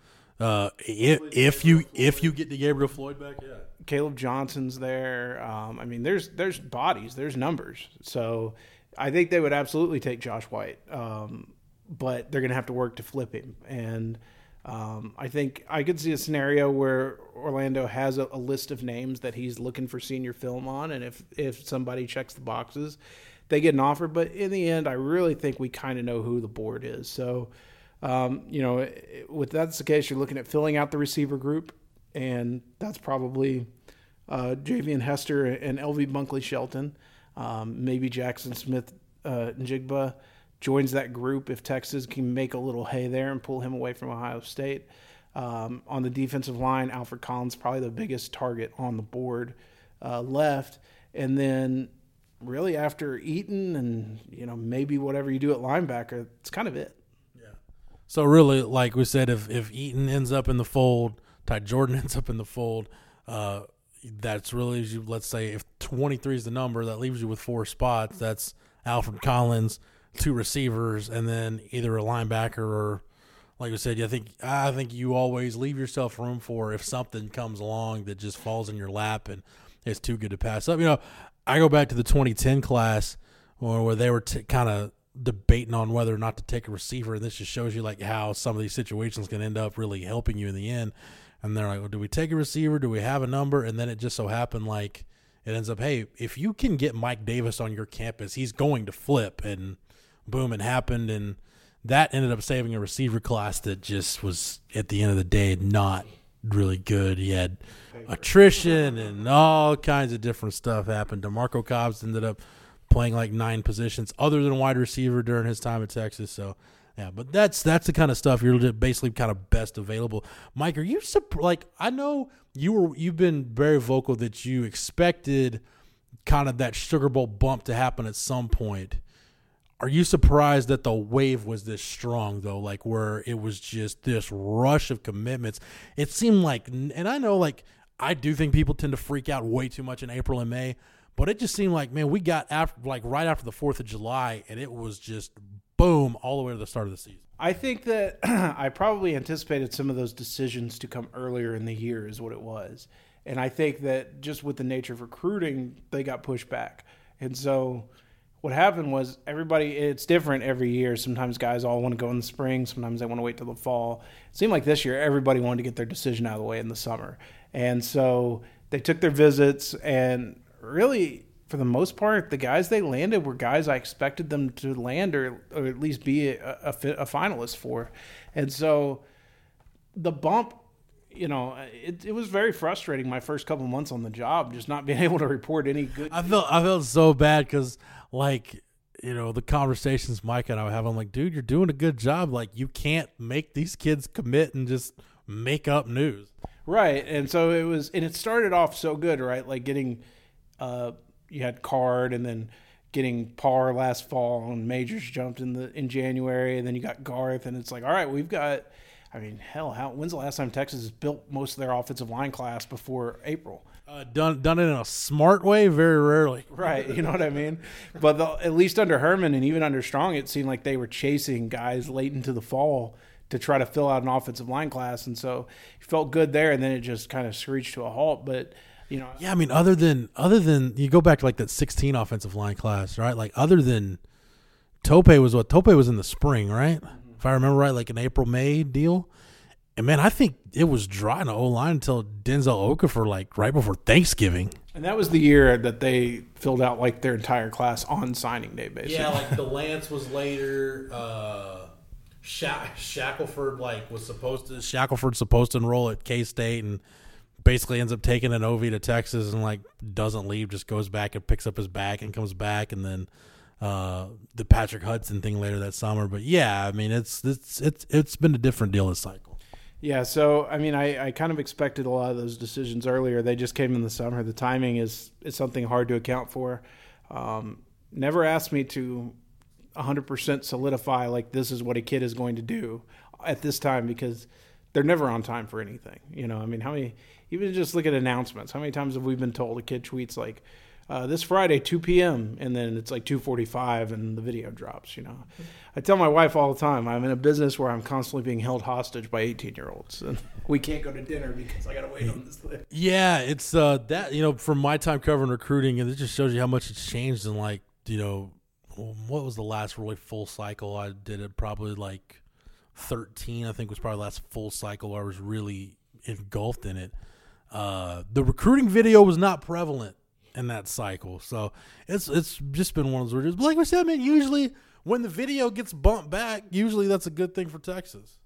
Uh, if if you if you get De'Gabriel Floyd back, yeah. Caleb Johnson's there. Um, I mean, there's there's bodies, there's numbers. So I think they would absolutely take Josh White, um, but they're going to have to work to flip him. And um, I think I could see a scenario where Orlando has a, a list of names that he's looking for senior film on, and if if somebody checks the boxes, they get an offer. But in the end, I really think we kind of know who the board is. So, um, you know, with that's the case, you're looking at filling out the receiver group, and that's probably uh, Javian Hester and LV Bunkley Shelton. Um, maybe Jaxon Smith uh, Njigba joins that group if Texas can make a little hay there and pull him away from Ohio State. Um, on the defensive line, Alfred Collins probably the biggest target on the board uh, left, and then really after Eaton and you know maybe whatever you do at linebacker, it's kind of it. Yeah. So really, like we said, if if Eaton ends up in the fold, Ty Jordan ends up in the fold, uh, that's really you. Let's say if twenty three is the number, that leaves you with four spots. That's Alfred Collins, two receivers, and then either a linebacker or, like I said, I think I think you always leave yourself room for if something comes along that just falls in your lap and it's too good to pass up. You know, I go back to the 2010 class where, where they were t- kind of debating on whether or not to take a receiver, and this just shows you like how some of these situations can end up really helping you in the end. And they're like, well, do we take a receiver? Do we have a number? And then it just so happened like it ends up, hey, if you can get Mike Davis on your campus, he's going to flip, and boom, it happened, and that ended up saving a receiver class that just was at the end of the day not really good. He had attrition and all kinds of different stuff happened. DeMarco Cobbs ended up playing like nine positions other than wide receiver during his time at Texas. So yeah, but that's that's the kind of stuff you're basically kind of best available. Mike, are you like I know you were you've been very vocal that you expected kind of that Sugar Bowl bump to happen at some point. Are you surprised that the wave was this strong though? Like where it was just this rush of commitments. It seemed like, and I know like I do think people tend to freak out way too much in April and May. But it just seemed like, man, we got after like right after the Fourth of July, and it was just boom all the way to the start of the season. I think that I probably anticipated some of those decisions to come earlier in the year, is what it was. And I think that just with the nature of recruiting, they got pushed back. And so what happened was everybody, it's different every year. Sometimes guys all want to go in the spring, sometimes they want to wait till the fall. It seemed like this year, everybody wanted to get their decision out of the way in the summer. And so they took their visits, and really, for the most part, the guys they landed were guys I expected them to land or, or at least be a, a, a finalist for. And so the bump, you know, it, it was very frustrating my first couple months on the job, just not being able to report any good. I felt I felt so bad because like you know the conversations Mike and I have. I'm like, dude, you're doing a good job. Like you can't make these kids commit and just make up news. Right, and so it was, and it started off so good, right? Like getting uh, you had Card and then getting Parr last fall and Majors jumped in the in January and then you got Garth and it's like all right we've got I mean hell how when's the last time Texas has built most of their offensive line class before April uh, done done it in a smart way very rarely right you know what I mean but the, at least under Herman and even under Strong it seemed like they were chasing guys late into the fall to try to fill out an offensive line class and so it felt good there and then it just kind of screeched to a halt but you know. Yeah, I mean, other than other than you go back to like that 16 offensive line class, right? Like other than Tope was what Tope was in the spring, right? If I remember right, like an April May deal. And man, I think it was dry in the O line until Denzel Okafor, like right before Thanksgiving. And that was the year that they filled out like their entire class on signing day, basically. Yeah, like Delance was later. Uh, Shackelford like was supposed to Shackelford supposed to enroll at K State, and basically ends up taking an OV to Texas and like doesn't leave, just goes back and picks up his bag and comes back, and then uh, the Patrick Hudson thing later that summer. But yeah, I mean it's it's it's it's been a different deal this cycle. Yeah, so I mean, I, I kind of expected a lot of those decisions earlier. They just came in the summer. The timing is is something hard to account for. Um, never asked me to 100% solidify like this is what a kid is going to do at this time because they're never on time for anything. You know, I mean, how many even just look at announcements. How many times have we been told a kid tweets like, uh, "This Friday, 2 p.m." and then it's like 2:45 and the video drops. You know, I tell my wife all the time, I'm in a business where I'm constantly being held hostage by 18 year olds, and we can't go to dinner because I got to wait on this list. Yeah, it's uh, that you know from my time covering recruiting, and it just shows you how much it's changed in like you know what was the last really full cycle I did it probably like 13 I think was probably the last full cycle I was really engulfed in it uh, the recruiting video was not prevalent in that cycle, so it's it's just been one of those. But like we said, man, usually when the video gets bumped back, usually that's a good thing for Texas.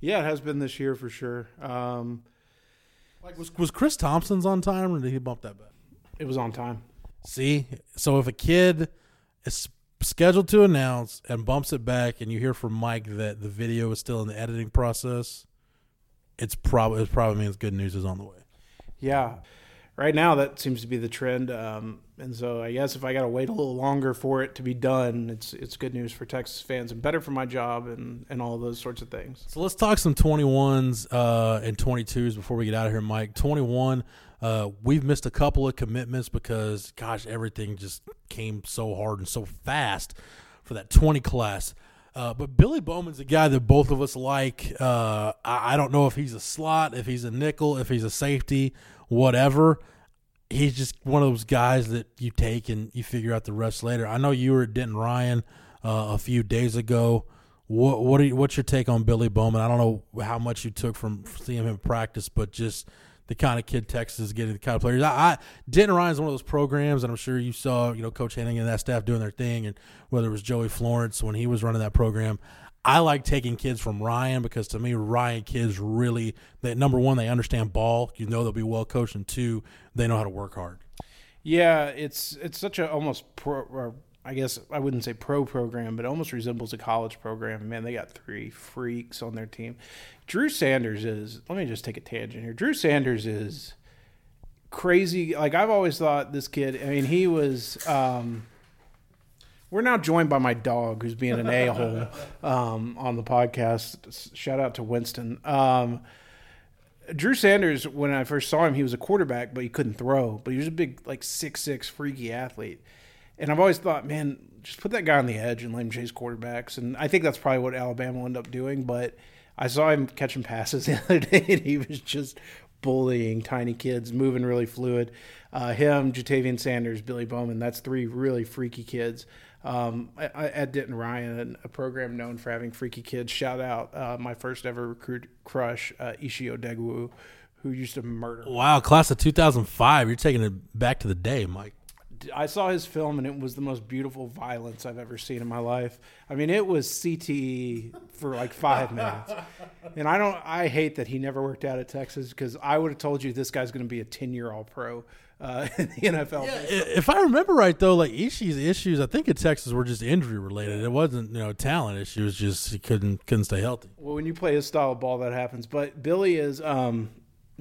Yeah, it has been this year for sure. Um, like was was Chris Thompson's on time, or did he bump that back? It was on time. See, so if a kid is scheduled to announce and bumps it back, and you hear from Mike that the video is still in the editing process, it's probably it probably means good news is on the way. Yeah. Right now, that seems to be the trend, um, and so I guess if I got to wait a little longer for it to be done, it's it's good news for Texas fans and better for my job and, and all those sorts of things. So let's talk some 21s uh, and 22s before we get out of here, Mike. 21, uh, we've missed a couple of commitments because, gosh, everything just came so hard and so fast for that 20 class. Uh, but Billy Bowman's a guy that both of us like. Uh, I, I don't know if he's a slot, if he's a nickel, if he's a safety whatever. He's just one of those guys that you take and you figure out the rest later. I know you were at Denton Ryan uh, a few days ago. What what you, what's your take on Billy Bowman? I don't know how much you took from seeing him practice, but just the kind of kid Texas is getting, the kind of players. I, I Denton Ryan is one of those programs, and I'm sure you saw you know Coach Henning and that staff doing their thing, and whether it was Joey Florence when he was running that program. I like taking kids from Ryan because to me, Ryan kids really, they, number one, they understand ball. You know they'll be well coached, and two, they know how to work hard. Yeah, it's it's such a almost pro. I guess I wouldn't say pro program, but almost resembles a college program. Man, they got three freaks on their team. Drew Sanders is. Let me just take a tangent here. Drew Sanders is crazy. Like I've always thought this kid. I mean, he was. Um, we're now joined by my dog, who's being an a hole um, on the podcast. Shout out to Winston. Um, Drew Sanders, when I first saw him, he was a quarterback, but he couldn't throw. But he was a big, like six six, freaky athlete. And I've always thought, man, just put that guy on the edge and let him chase quarterbacks. And I think that's probably what Alabama will end up doing. But I saw him catching passes the other day, and he was just bullying tiny kids, moving really fluid. Uh, him, Ja'Tavion Sanders, Billy Bowman, that's three really freaky kids um, at Denton Ryan, a program known for having freaky kids. Shout out uh, my first ever recruit crush, uh, Ishie Oduegwu, who used to murder. Wow, class of 2005. You're taking it back to the day, Mike. I saw his film and it was the most beautiful violence I've ever seen in my life. I mean, it was CTE for like five minutes, and I don't. I hate that he never worked out at Texas because I would have told you this guy's going to be a ten year All Pro uh, in the NFL. Yeah, if I remember right, though, like Ishie's issues, I think at Texas were just injury related. It wasn't you know talent issues. Just he couldn't couldn't stay healthy. Well, when you play his style of ball, that happens. But Billy is um,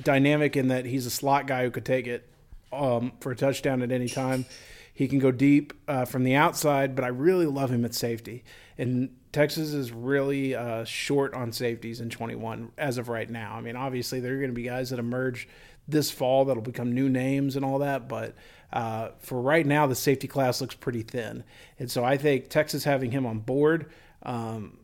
dynamic in that he's a slot guy who could take it um, for a touchdown at any time. He can go deep uh, from the outside, but I really love him at safety. And Texas is really uh, short on safeties in 21 as of right now. I mean, obviously, there are going to be guys that emerge this fall that'll become new names and all that. But uh, for right now, the safety class looks pretty thin. And so I think Texas having him on board, um,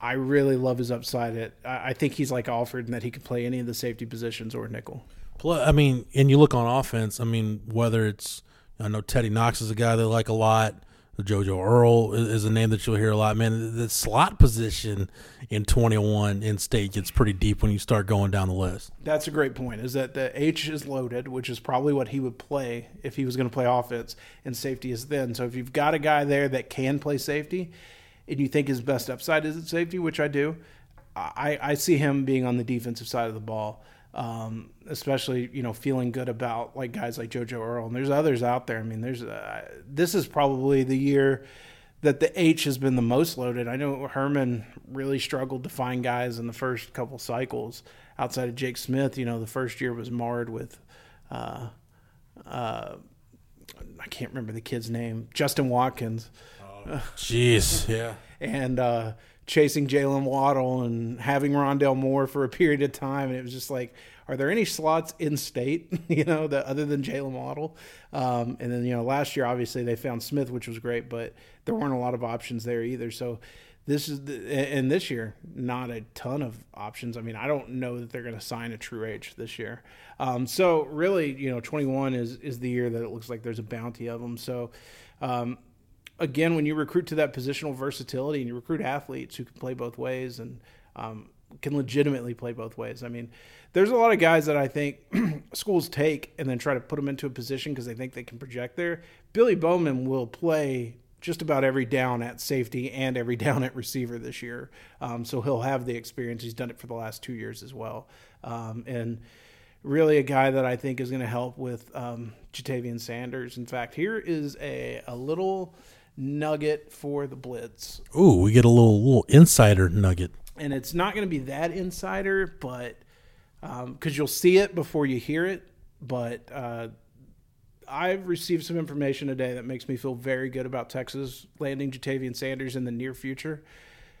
I really love his upside. At I think he's like Alford in that he can play any of the safety positions or nickel. Plus, I mean, and you look on offense. I mean, whether it's I know Teddy Knox is a guy they like a lot. JoJo Earle is a name that you'll hear a lot. Man, the slot position in 21 in state gets pretty deep when you start going down the list. That's a great point. Is that the H is loaded, which is probably what he would play if he was going to play offense, and safety is thin. So if you've got a guy there that can play safety, and you think his best upside is at safety, which I do, I, I see him being on the defensive side of the ball um, especially you know feeling good about like guys like JoJo Earle and there's others out there. I mean, there's uh, this is probably the year that the H has been the most loaded. I know Herman really struggled to find guys in the first couple cycles outside of Jake Smith. You know, the first year was marred with. Uh, uh, I can't remember the kid's name. Justin Watkins. Jeez, oh, yeah. and uh, chasing Jaylen Waddle and having Rondale Moore for a period of time, and it was just like, are there any slots in state, you know, that other than Jaylen Waddle? Um, and then you know, last year obviously they found Smith, which was great, but there weren't a lot of options there either. So this is the, and this year not a ton of options. I mean, I don't know that they're going to sign a true H this year. Um, so really, you know, 21 is is the year that it looks like there's a bounty of them. So. Um, again, when you recruit to that positional versatility and you recruit athletes who can play both ways and um, can legitimately play both ways. I mean, there's a lot of guys that I think schools take and then try to put them into a position because they think they can project there. Billy Bowman will play just about every down at safety and every down at receiver this year. Um, so he'll have the experience. He's done it for the last two years as well. Um, and really a guy that I think is going to help with um, Ja'Tavion Sanders. In fact, here is a, a little nugget for the Blitz. Ooh, we get a little little insider nugget. And it's not going to be that insider, but because um, you'll see it before you hear it. But uh, I've received some information today that makes me feel very good about Texas landing Ja'Tavion Sanders in the near future.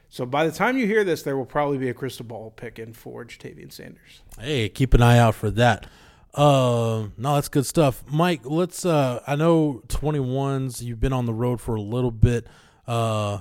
So by the time you hear this, there will probably be a crystal ball pick in for Ja'Tavion Sanders. Hey, keep an eye out for that. Uh, no, that's good stuff, Mike. Let's. Uh, I know twenty ones. You've been on the road for a little bit. Uh,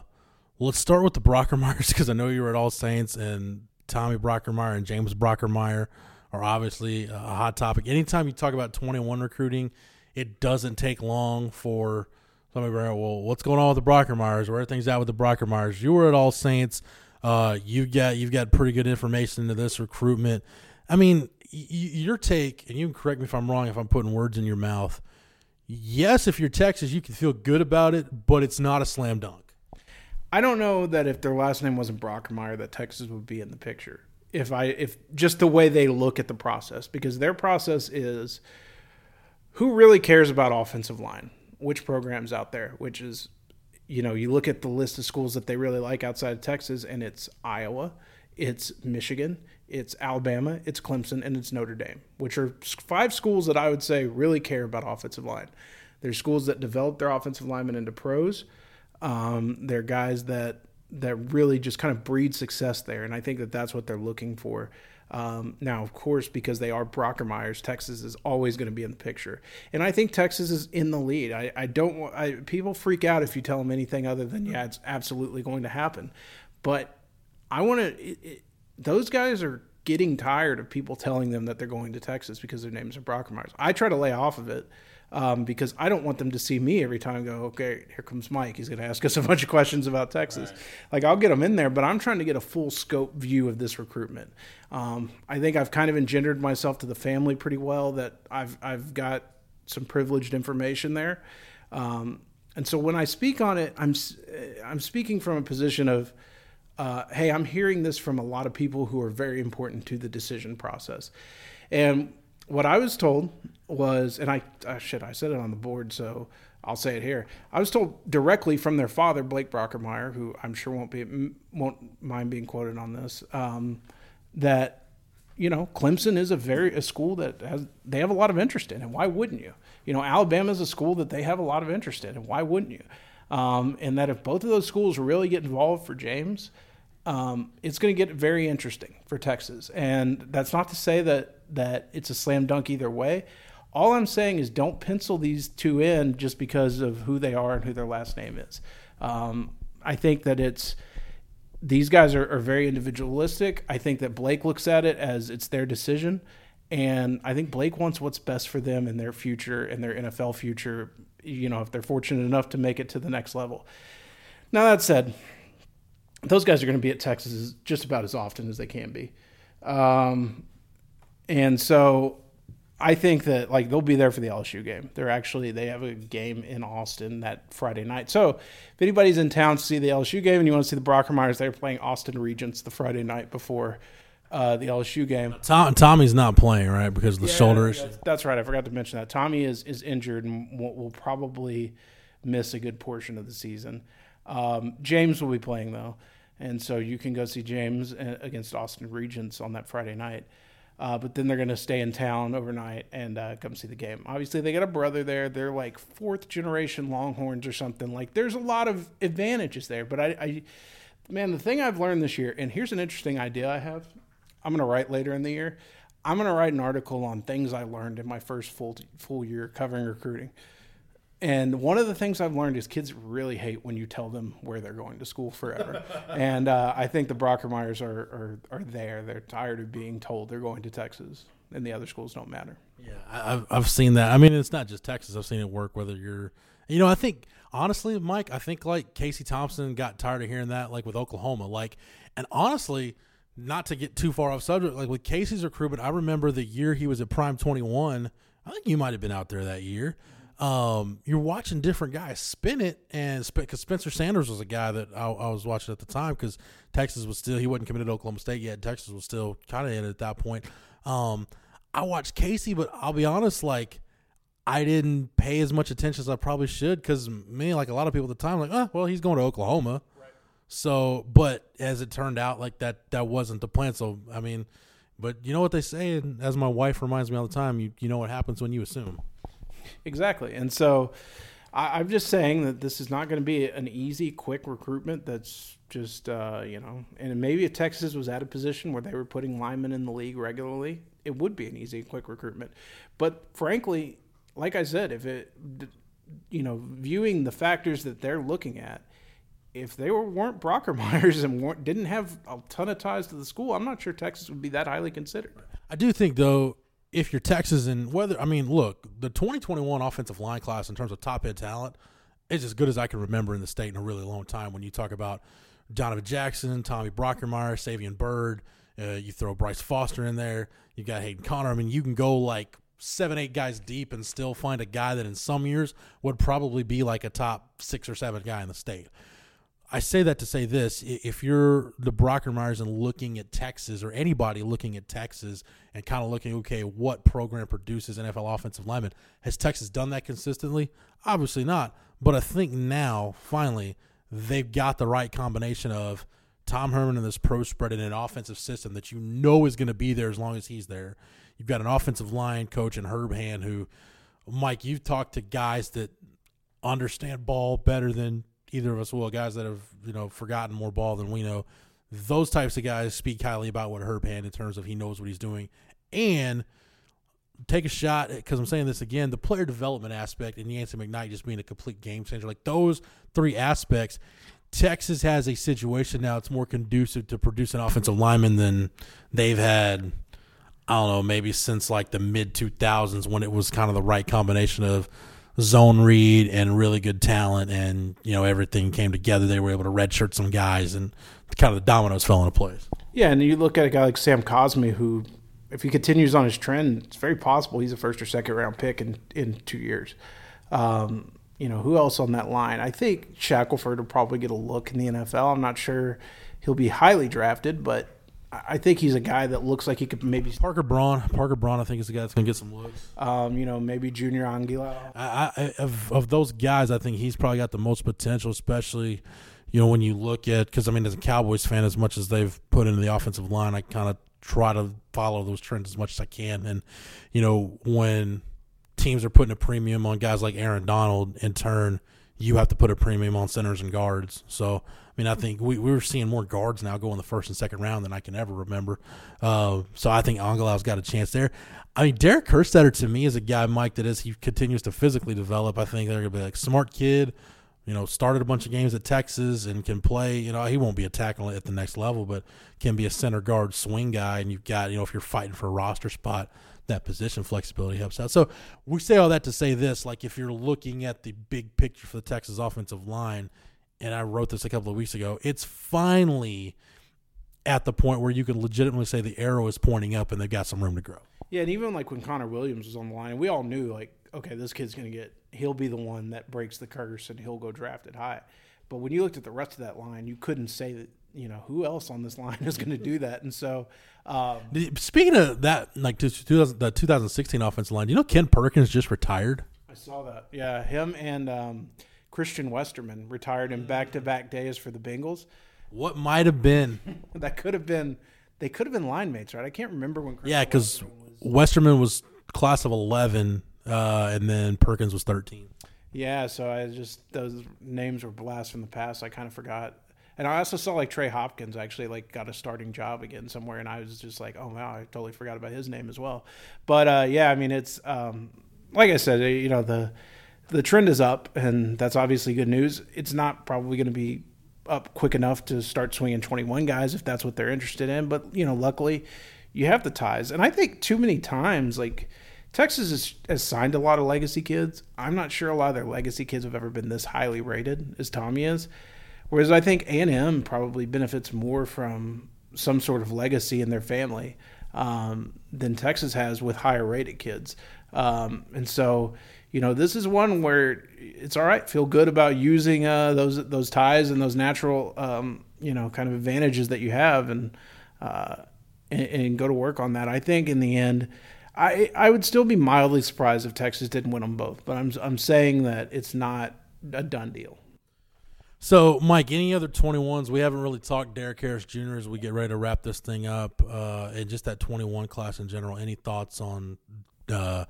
let's start with the Brockermeyers because I know you were at All Saints and Tommy Brockermeyer and James Brockermeyer are obviously a hot topic. Anytime you talk about twenty one recruiting, it doesn't take long for somebody to go, well, what's going on with the Brockermeyers? Where are things at with the Brockermeyers? You were at All Saints. Uh, you got you've got pretty good information into this recruitment. I mean, your take, and you can correct me if I'm wrong if I'm putting words in your mouth. Yes, if you're Texas, you can feel good about it, but it's not a slam dunk. I don't know that if their last name wasn't Brockermeyer, that Texas would be in the picture. If I if just the way they look at the process, because their process is who really cares about offensive line? Which programs out there? Which is, you know, you look at the list of schools that they really like outside of Texas, and it's Iowa, it's Michigan, it's Alabama, it's Clemson, and it's Notre Dame, which are five schools that I would say really care about offensive line. They're schools that develop their offensive linemen into pros. Um, they're guys that that really just kind of breed success there, and I think that that's what they're looking for. Um, now, of course, because they are Brockermeyers, Texas is always going to be in the picture, and I think Texas is in the lead. I, I don't. I, people freak out if you tell them anything other than yeah, it's absolutely going to happen, but I want to those guys are getting tired of people telling them that they're going to Texas because their names are Brockermeyers. I try to lay off of it um, because I don't want them to see me every time go, okay, here comes Mike. He's going to ask us a bunch of questions about Texas. Right. Like, I'll get them in there, but I'm trying to get a full scope view of this recruitment. Um, I think I've kind of engendered myself to the family pretty well that I've, I've got some privileged information there. Um, and so when I speak on it, I'm, I'm speaking from a position of, uh, hey, I'm hearing this from a lot of people who are very important to the decision process. And what I was told was, and I, uh, shit, I said it on the board, so I'll say it here. I was told directly from their father, Blake Brockermeyer, who I'm sure won't be won't mind being quoted on this, um, that you know Clemson is a very a school that has they have a lot of interest in, and why wouldn't you? You know, Alabama is a school that they have a lot of interest in, and why wouldn't you? Um, and that if both of those schools really get involved for James, um, it's going to get very interesting for Texas. And that's not to say that that it's a slam dunk either way. All I'm saying is don't pencil these two in just because of who they are and who their last name is. Um, I think that it's these guys are, are, very individualistic. I think that Blake looks at it as it's their decision. And I think Blake wants what's best for them in their future and their NFL future you know, if they're fortunate enough to make it to the next level. Now, that said, those guys are going to be at Texas just about as often as they can be. Um, and so I think that like they'll be there for the LSU game. They're actually they have a game in Austin that Friday night. So if anybody's in town to see the LSU game and you want to see the Brockermeyers, they're playing Austin Regents the Friday night before uh, the LSU game. Tom, Tommy's not playing right because of the yeah, shoulder issue. That's, that's, right. I forgot to mention that Tommy is is injured and will, will probably miss a good portion of the season. Um, James will be playing though, and so you can go see James uh, against Austin Regents on that Friday night. Uh, but then they're going to stay in town overnight and uh, come see the game. Obviously, they got a brother there. They're like fourth generation Longhorns or something. Like, there's a lot of advantages there. But I, I man, the thing I've learned this year, and here's an interesting idea I have. I'm going to write later in the year. I'm going to write an article on things I learned in my first full full year covering recruiting. And one of the things I've learned is kids really hate when you tell them where they're going to school forever. and uh, I think the Brockermeyers are, are, are there. They're tired of being told they're going to Texas and the other schools don't matter. Yeah, I've, I've seen that. I mean, it's not just Texas. I've seen it work whether you're, you know, I think, honestly, Mike, I think like Casey Thompson got tired of hearing that, like with Oklahoma. Like, and honestly, not to get too far off subject, like with Casey's recruitment, I remember the year he was at Prime 21. I think you might have been out there that year. Um, you're watching different guys spin it, and because Spencer Sanders was a guy that I, I was watching at the time because Texas was still he wasn't committed to Oklahoma State yet. Texas was still kind of in it at that point. Um, I watched Casey, but I'll be honest, like I didn't pay as much attention as I probably should because me, like a lot of people at the time, like, oh, well, he's going to Oklahoma. So, but as it turned out, like that, that wasn't the plan. So, I mean, But you know what they say, and as my wife reminds me all the time, you you know what happens when you assume. Exactly. And so I, I'm just saying that this is not going to be an easy, quick recruitment that's just, uh, you know, and maybe if Texas was at a position where they were putting linemen in the league regularly, it would be an easy, quick recruitment. But frankly, like I said, if it, you know, viewing the factors that they're looking at, if they were, weren't Brockermeyers and weren't, didn't have a ton of ties to the school, I'm not sure Texas would be that highly considered. I do think though, if you're Texas and whether I mean, look, the 2021 offensive line class in terms of top end talent is as good as I can remember in the state in a really long time. When you talk about Donovan Jackson, Tommy Brockermeyer, Savion Byrd, uh, you throw Bryce Foster in there, you got Hayden Conner. I mean, you can go like seven, eight guys deep and still find a guy that in some years would probably be like a top six or seven guy in the state. I say that to say this: if you're the Brockermeyers and looking at Texas, or anybody looking at Texas and kind of looking, okay, what program produces NFL offensive linemen? Has Texas done that consistently? Obviously not. But I think now, finally, they've got the right combination of Tom Herman and this pro spread in an offensive system that you know is going to be there as long as he's there. You've got an offensive line coach and Herb Hand who, Mike, you've talked to guys that understand ball better than either of us will, guys that have you know forgotten more ball than we know. Those types of guys speak highly about what Herb Hand in terms of he knows what he's doing, and take a shot because I'm saying this again. The player development aspect and Yancy McKnight just being a complete game changer, like those three aspects. Texas has a situation now; it's more conducive to produce an offensive lineman than they've had. I don't know, maybe since like the mid 2000s when it was kind of the right combination of zone read and really good talent, and you know everything came together. They were able to redshirt some guys, and kind of the dominoes fell into place. Yeah, and you look at a guy like Sam Cosmi, who, if he continues on his trend, it's very possible he's a first or second round pick in in two years. Um, you know, who else on that line? I think Shackelford will probably get a look in the NFL. I'm not sure he'll be highly drafted, but I think he's a guy that looks like he could maybe. Parker Braun, Parker Braun, I think is the guy that's going to get some looks. Um, you know, maybe Junior Angilau. I, I, of of those guys, I think he's probably got the most potential, especially you know when you look at because I mean as a Cowboys fan, as much as they've put into the offensive line, I kind of try to follow those trends as much as I can, and you know when teams are putting a premium on guys like Aaron Donald, in turn, you have to put a premium on centers and guards. So mean, I think we, we are seeing more guards now go in the first and second round than I can ever remember. Uh, so I think Angilau's got a chance there. I mean, Derek Kerstetter to me is a guy, Mike, that as he continues to physically develop, I think they're going to be like smart kid. You know, started a bunch of games at Texas and can play. You know, he won't be a tackle at the next level, but can be a center guard swing guy. And you've got, you know, if you're fighting for a roster spot, that position flexibility helps out. So we say all that to say this: like if you're looking at the big picture for the Texas offensive line, and I wrote this a couple of weeks ago, it's finally at the point where you can legitimately say the arrow is pointing up and they've got some room to grow. Yeah, and even like when Connor Williams was on the line, we all knew like, okay, this kid's going to get, he'll be the one that breaks the curse and he'll go drafted high. But when you looked at the rest of that line, you couldn't say that, you know, who else on this line is going to do that. And so, um, speaking of that, like the 2016 offensive line, you know, Kent Perkins just retired. I saw that. Yeah, him and um, Christian Westerman retired in back to back days for the Bengals. What might have been? that could have been. They could have been line mates, right? I can't remember when. Christian yeah, because Westerman, Westerman was class of eleven, uh, and then Perkins was thirteen. Yeah, so I just those names were blast from the past. I kind of forgot. And I also saw like Trey Hopkins actually like got a starting job again somewhere, and I was just like, oh wow, I totally forgot about his name as well. But uh, yeah, I mean, it's um, like I said, you know the the trend is up, and that's obviously good news. It's not probably going to be up quick enough to start swinging 21 guys if that's what they're interested in. But you know, luckily, you have the ties, and I think too many times like. Texas has, has, signed a lot of legacy kids. I'm not sure a lot of their legacy kids have ever been this highly rated as Tommy is. Whereas I think A&M probably benefits more from some sort of legacy in their family um, than Texas has with higher rated kids. Um, and so you know, this is one where it's all right. Feel good about using uh, those those ties and those natural, um, you know, kind of advantages that you have, and, uh, and, and go to work on that. I think in the end, I I would still be mildly surprised if Texas didn't win them both. But I'm I'm saying that it's not a done deal. So, Mike, any other 21s? We haven't really talked Derek Harris Jr. as we get ready to wrap this thing up, uh, and just that 21 class in general. Any thoughts on uh,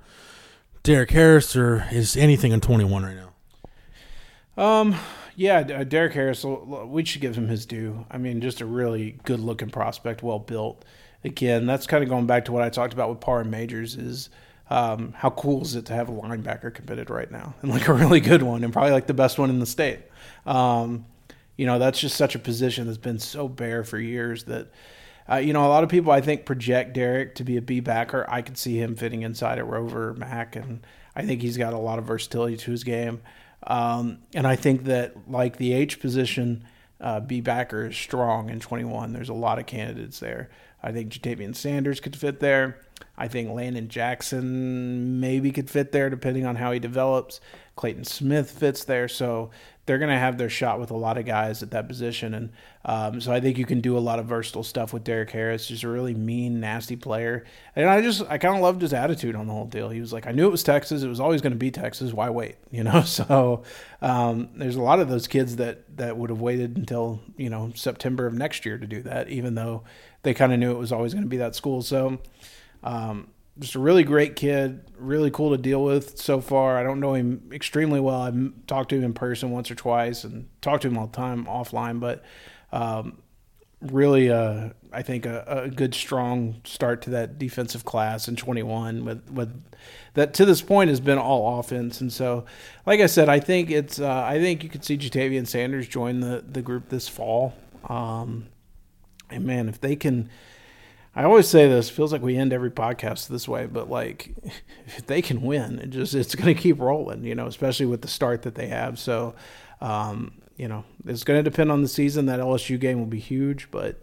Derek Harris, or is anything in 21 right now? Um, yeah, uh, Derek Harris. We should give him his due. I mean, just a really good looking prospect, well built. Again, that's kind of going back to what I talked about with Parr and Majors. Is um, how cool is it to have a linebacker committed right now and like a really good one and probably like the best one in the state. Um, you know, that's just such a position that's been so bare for years that. Uh, you know, a lot of people I think project Derek to be a B backer. I could see him fitting inside at Rover Mac, and I think he's got a lot of versatility to his game. Um, and I think that like the H position, uh, B backer is strong in 21. There's a lot of candidates there. I think Ja'Tavion Sanders could fit there. I think Landon Jackson maybe could fit there depending on how he develops. Clayton Smith fits there. So they're going to have their shot with a lot of guys at that position. And um, so I think you can do a lot of versatile stuff with Derek Harris. Just a really mean, nasty player. And I just, I kind of loved his attitude on the whole deal. He was like, I knew it was Texas. It was always going to be Texas. Why wait? You know? So um, there's a lot of those kids that, that would have waited until, you know, September of next year to do that, even though they kind of knew it was always going to be that school. So, um, just a really great kid, really cool to deal with so far. I don't know him extremely well. I've talked to him in person once or twice and talked to him all the time offline, but um, really, uh, I think a, a, good strong start to that defensive class in 21 with, with that to this point has been all offense. And so, like I said, I think it's, uh, I think you could see Ja'Tavion Sanders join the, the group this fall. Um, and man, if they can, I always say this feels like we end every podcast this way, but like if they can win, it just it's going to keep rolling, you know, especially with the start that they have. So, um, you know, it's going to depend on the season. That LSU game will be huge, but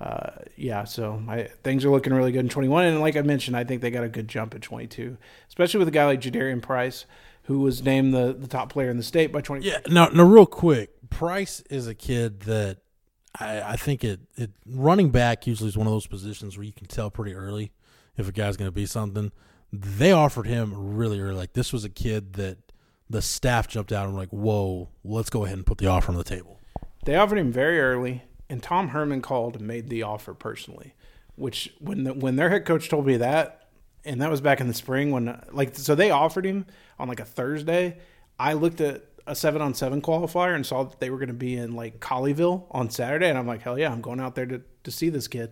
uh, yeah, so I, things are looking really good in 21. And like I mentioned, I think they got a good jump at 22, especially with a guy like Jadarian Price, who was named the, the top player in the state by 20. Yeah, no, no, real quick. Price is a kid that I, I think it, it running back usually is one of those positions where you can tell pretty early if a guy's going to be something. They offered him really early. Like this was a kid that the staff jumped out and were like, "Whoa, let's go ahead and put the offer on the table." They offered him very early, and Tom Herman called and made the offer personally. Which when the, when their head coach told me that, and that was back in the spring when like so they offered him on like a Thursday. I looked at a seven on seven qualifier and saw that they were going to be in like Colleyville on Saturday, and I'm like, hell yeah, I'm going out there to to see this kid.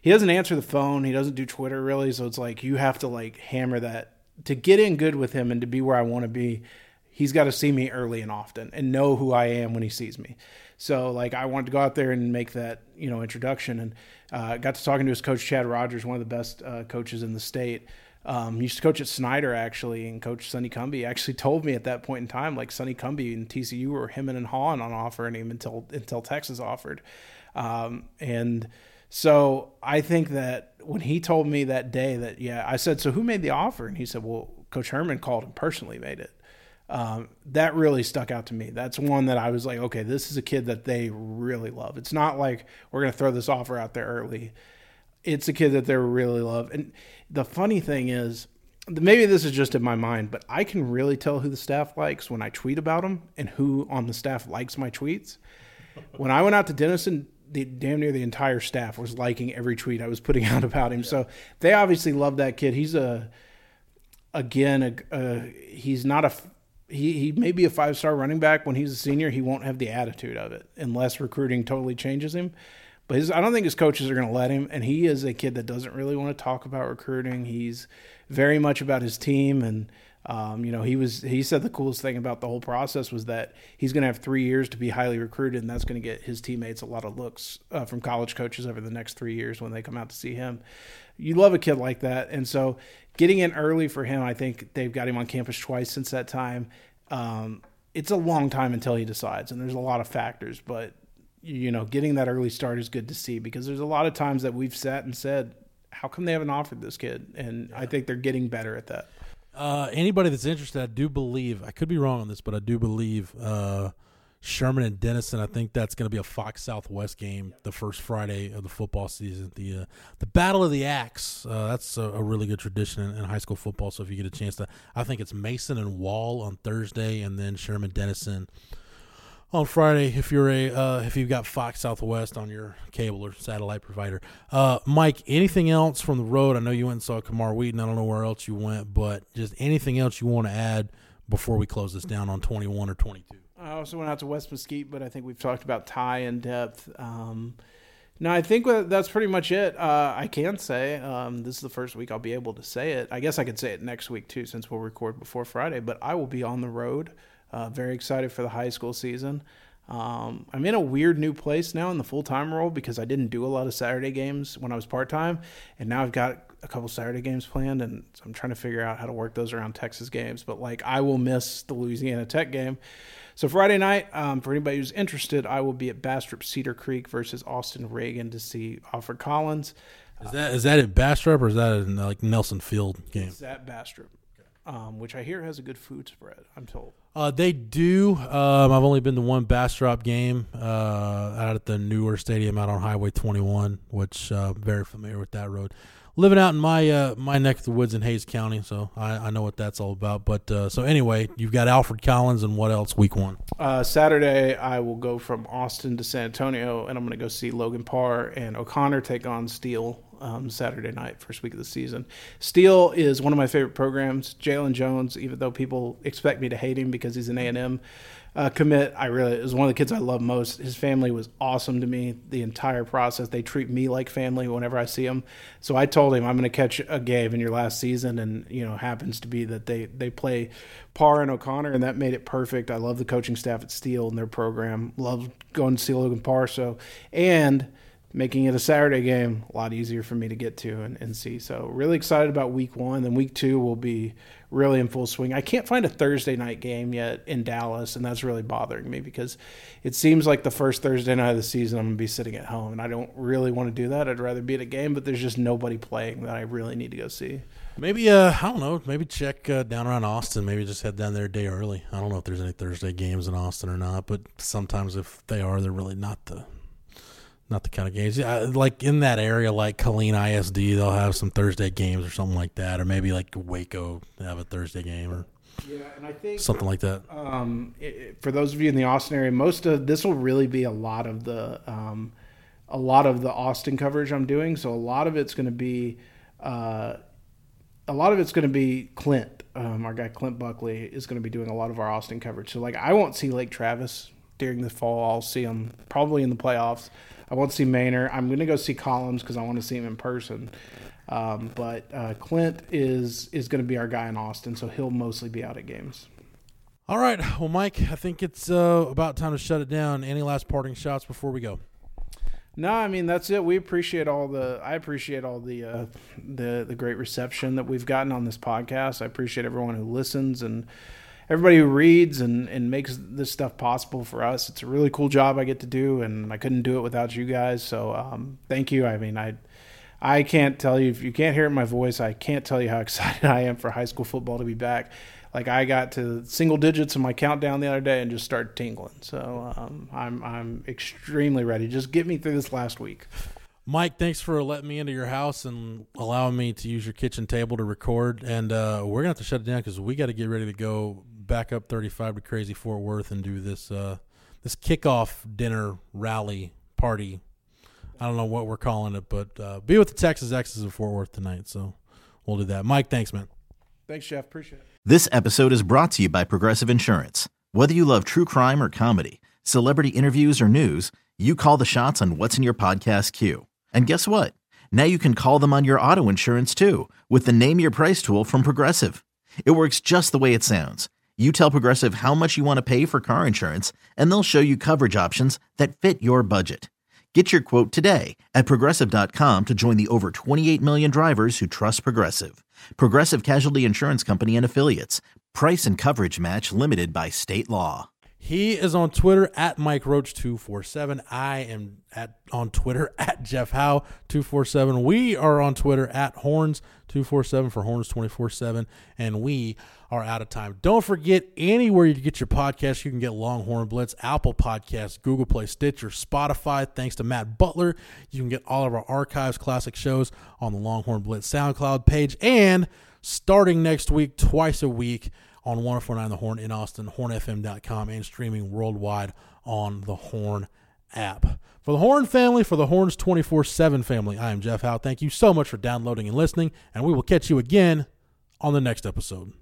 He doesn't answer the phone. He doesn't do Twitter really, so it's like you have to like hammer that to get in good with him and to be where I want to be. He's got to see me early and often and know who I am when he sees me. So like I wanted to go out there and make that you know introduction and uh, got to talking to his coach Chad Rogers, one of the best uh, coaches in the state. Um, used to coach at Snyder actually, and Coach Sonny Cumbie actually told me at that point in time, like Sonny Cumbie and TCU were hemming and hawing on offering him until until Texas offered, um, and so I think that when he told me that day that yeah, I said, so who made the offer? And he said, well, Coach Herman called and personally made it. Um, that really stuck out to me. That's one that I was like, okay, this is a kid that they really love. It's not like we're going to throw this offer out there early. It's a kid that they really love. And the funny thing is, maybe this is just in my mind, but I can really tell who the staff likes when I tweet about them and who on the staff likes my tweets. When I went out to Denison, the, damn near the entire staff was liking every tweet I was putting out about him. Yeah. So they obviously love that kid. He's a, again, a, a, he's not a, he, he may be a five star running back when he's a senior. He won't have the attitude of it unless recruiting totally changes him. But his, I don't think his coaches are going to let him. And he is a kid that doesn't really want to talk about recruiting. He's very much about his team. And, um, you know, he was, he said the coolest thing about the whole process was that he's going to have three years to be highly recruited. And that's going to get his teammates a lot of looks uh, from college coaches over the next three years when they come out to see him. You love a kid like that. And so getting in early for him, I think they've got him on campus twice since that time. Um, it's a long time until he decides, and there's a lot of factors, but you know, getting that early start is good to see because there's a lot of times that we've sat and said, how come they haven't offered this kid? And yeah. I think they're getting better at that. Uh, anybody that's interested, I do believe, I could be wrong on this, but I do believe uh, Sherman and Denison. I think that's going to be a Fox Southwest game the first Friday of the football season. The uh, the Battle of the Axe. Uh, that's a, a, really good tradition in, in, high school football. So if you get a chance to, I think it's Mason and Wall on Thursday, and then Sherman Denison on Friday if you're a uh, if you've got Fox Southwest on your cable or satellite provider. Uh, Mike, anything else from the road? I know you went and saw Camar Wheaton. I don't know where else you went, but just anything else you want to add before we close this down on 21 or 22. I also went out to West Mesquite, but I think we've talked about Ty in depth. Um, no, I think that's pretty much it. Uh, I can say um, this is the first week I'll be able to say it. I guess I could say it next week too, since we'll record before Friday. But I will be on the road. Uh, very excited for the high school season. Um, I'm in a weird new place now in the full time role because I didn't do a lot of Saturday games when I was part time, and now I've got a couple Saturday games planned, and so I'm trying to figure out how to work those around Texas games. But like, I will miss the Louisiana Tech game so Friday night, um, for anybody who's interested, I will be at Bastrop Cedar Creek versus Austin Reagan to see Alfred Collins. Is that is that at Bastrop or is that in like Nelson Field game? It's at Bastrop, um, which I hear has a good food spread. I'm told. Uh, they do. Um, I've only been to one Bastrop game uh, out at the newer stadium out on Highway 21, which uh, very familiar with that road living out in my uh, my neck of the woods in Hays County, so I, I know what that's all about. But uh, so anyway, you've got Alfred Collins, and what else? Week one. Uh, Saturday, I will go from Austin to San Antonio, and I'm going to go see Logan Parr and O'Connor take on Steele um, Saturday night, first week of the season. Steele is one of my favorite programs. Jalen Jones, even though people expect me to hate him because he's an A and M uh, commit. I really is one of the kids I love most. His family was awesome to me the entire process. They treat me like family whenever I see them. So I told him I'm going to catch a game in your last season, and you know happens to be that they they play Parr and O'Connor, and that made it perfect. I love the coaching staff at Steele and their program. Love going to see Logan Parr. So and making it a Saturday game a lot easier for me to get to and, and see. So really excited about week one. Then week two will be really in full swing. I can't find a Thursday night game yet in Dallas, and that's really bothering me because it seems like the first Thursday night of the season I'm gonna be sitting at home, and I don't really want to do that. I'd rather be at a game, but there's just nobody playing that I really need to go see. Maybe uh, I don't know. Maybe check uh, down around Austin. Maybe just head down there a day early. I don't know if there's any Thursday games in Austin or not, but sometimes if they are, they're really not the not the kind of games. Yeah, like in that area, like Killeen ISD, they'll have some Thursday games or something like that, or maybe like Waco have a Thursday game or yeah, and I think something like that. Um, it, for those of you in the Austin area, most of this will really be a lot of the um, a lot of the Austin coverage I'm doing. So a lot of it's going to be uh, a lot of it's going to be Clint. Um, our guy Clint Buckley is going to be doing a lot of our Austin coverage. So like I won't see Lake Travis during the fall. I'll see him probably in the playoffs. I won't see Manor. I'm going to go see Collins because I want to see him in person. Um, but uh, Clint is is going to be our guy in Austin, so he'll mostly be out at games. All right. Well, Mike, I think it's uh, about time to shut it down. Any last parting shots before we go? No, I mean that's it. We appreciate all the. I appreciate all the uh, the the great reception that we've gotten on this podcast. I appreciate everyone who listens and everybody who reads and, and makes this stuff possible for us. It's a really cool job I get to do, and I couldn't do it without you guys. So um, thank you. I mean, I I can't tell you if you can't hear my voice. I can't tell you how excited I am for high school football to be back. Like I got to single digits in my countdown the other day and just started tingling. So um, I'm I'm extremely ready. Just get me through this last week. Mike, thanks for letting me into your house and allowing me to use your kitchen table to record. And uh, we're gonna have to shut it down because we got to get ready to go back up 35 to crazy Fort Worth and do this uh, this kickoff dinner rally party. I don't know what we're calling it, but uh, be with the Texas Exes of Fort Worth tonight. So we'll do that. Mike, thanks, man. Thanks, Jeff. Appreciate it. This episode is brought to you by Progressive Insurance. Whether you love true crime or comedy, celebrity interviews or news, you call the shots on what's in your podcast queue. And guess what? Now you can call them on your auto insurance too with the Name Your Price tool from Progressive. It works just the way it sounds you tell Progressive how much you want to pay for car insurance, and they'll show you coverage options that fit your budget. Get your quote today at progressive.com to join the over 28 million drivers who trust Progressive. Progressive Casualty Insurance Company and Affiliates. Price and coverage match limited by state law. He is on Twitter at Mike Roach 247. I am at on Twitter at Jeff Howe 247. We are on Twitter at Horns 247 for Horns 24 7. And we are out of time. Don't forget, anywhere you get your podcast, you can get Longhorn Blitz, Apple Podcasts, Google Play, Stitcher, Spotify. Thanks to Matt Butler, you can get all of our archives, classic shows on the Longhorn Blitz SoundCloud page. And starting next week, twice a week on 1049 The Horn in Austin, hornfm.com, and streaming worldwide on the Horn app. For the Horn family, for the Horns 24 7 family, I am Jeff Howe. Thank you so much for downloading and listening, and we will catch you again on the next episode.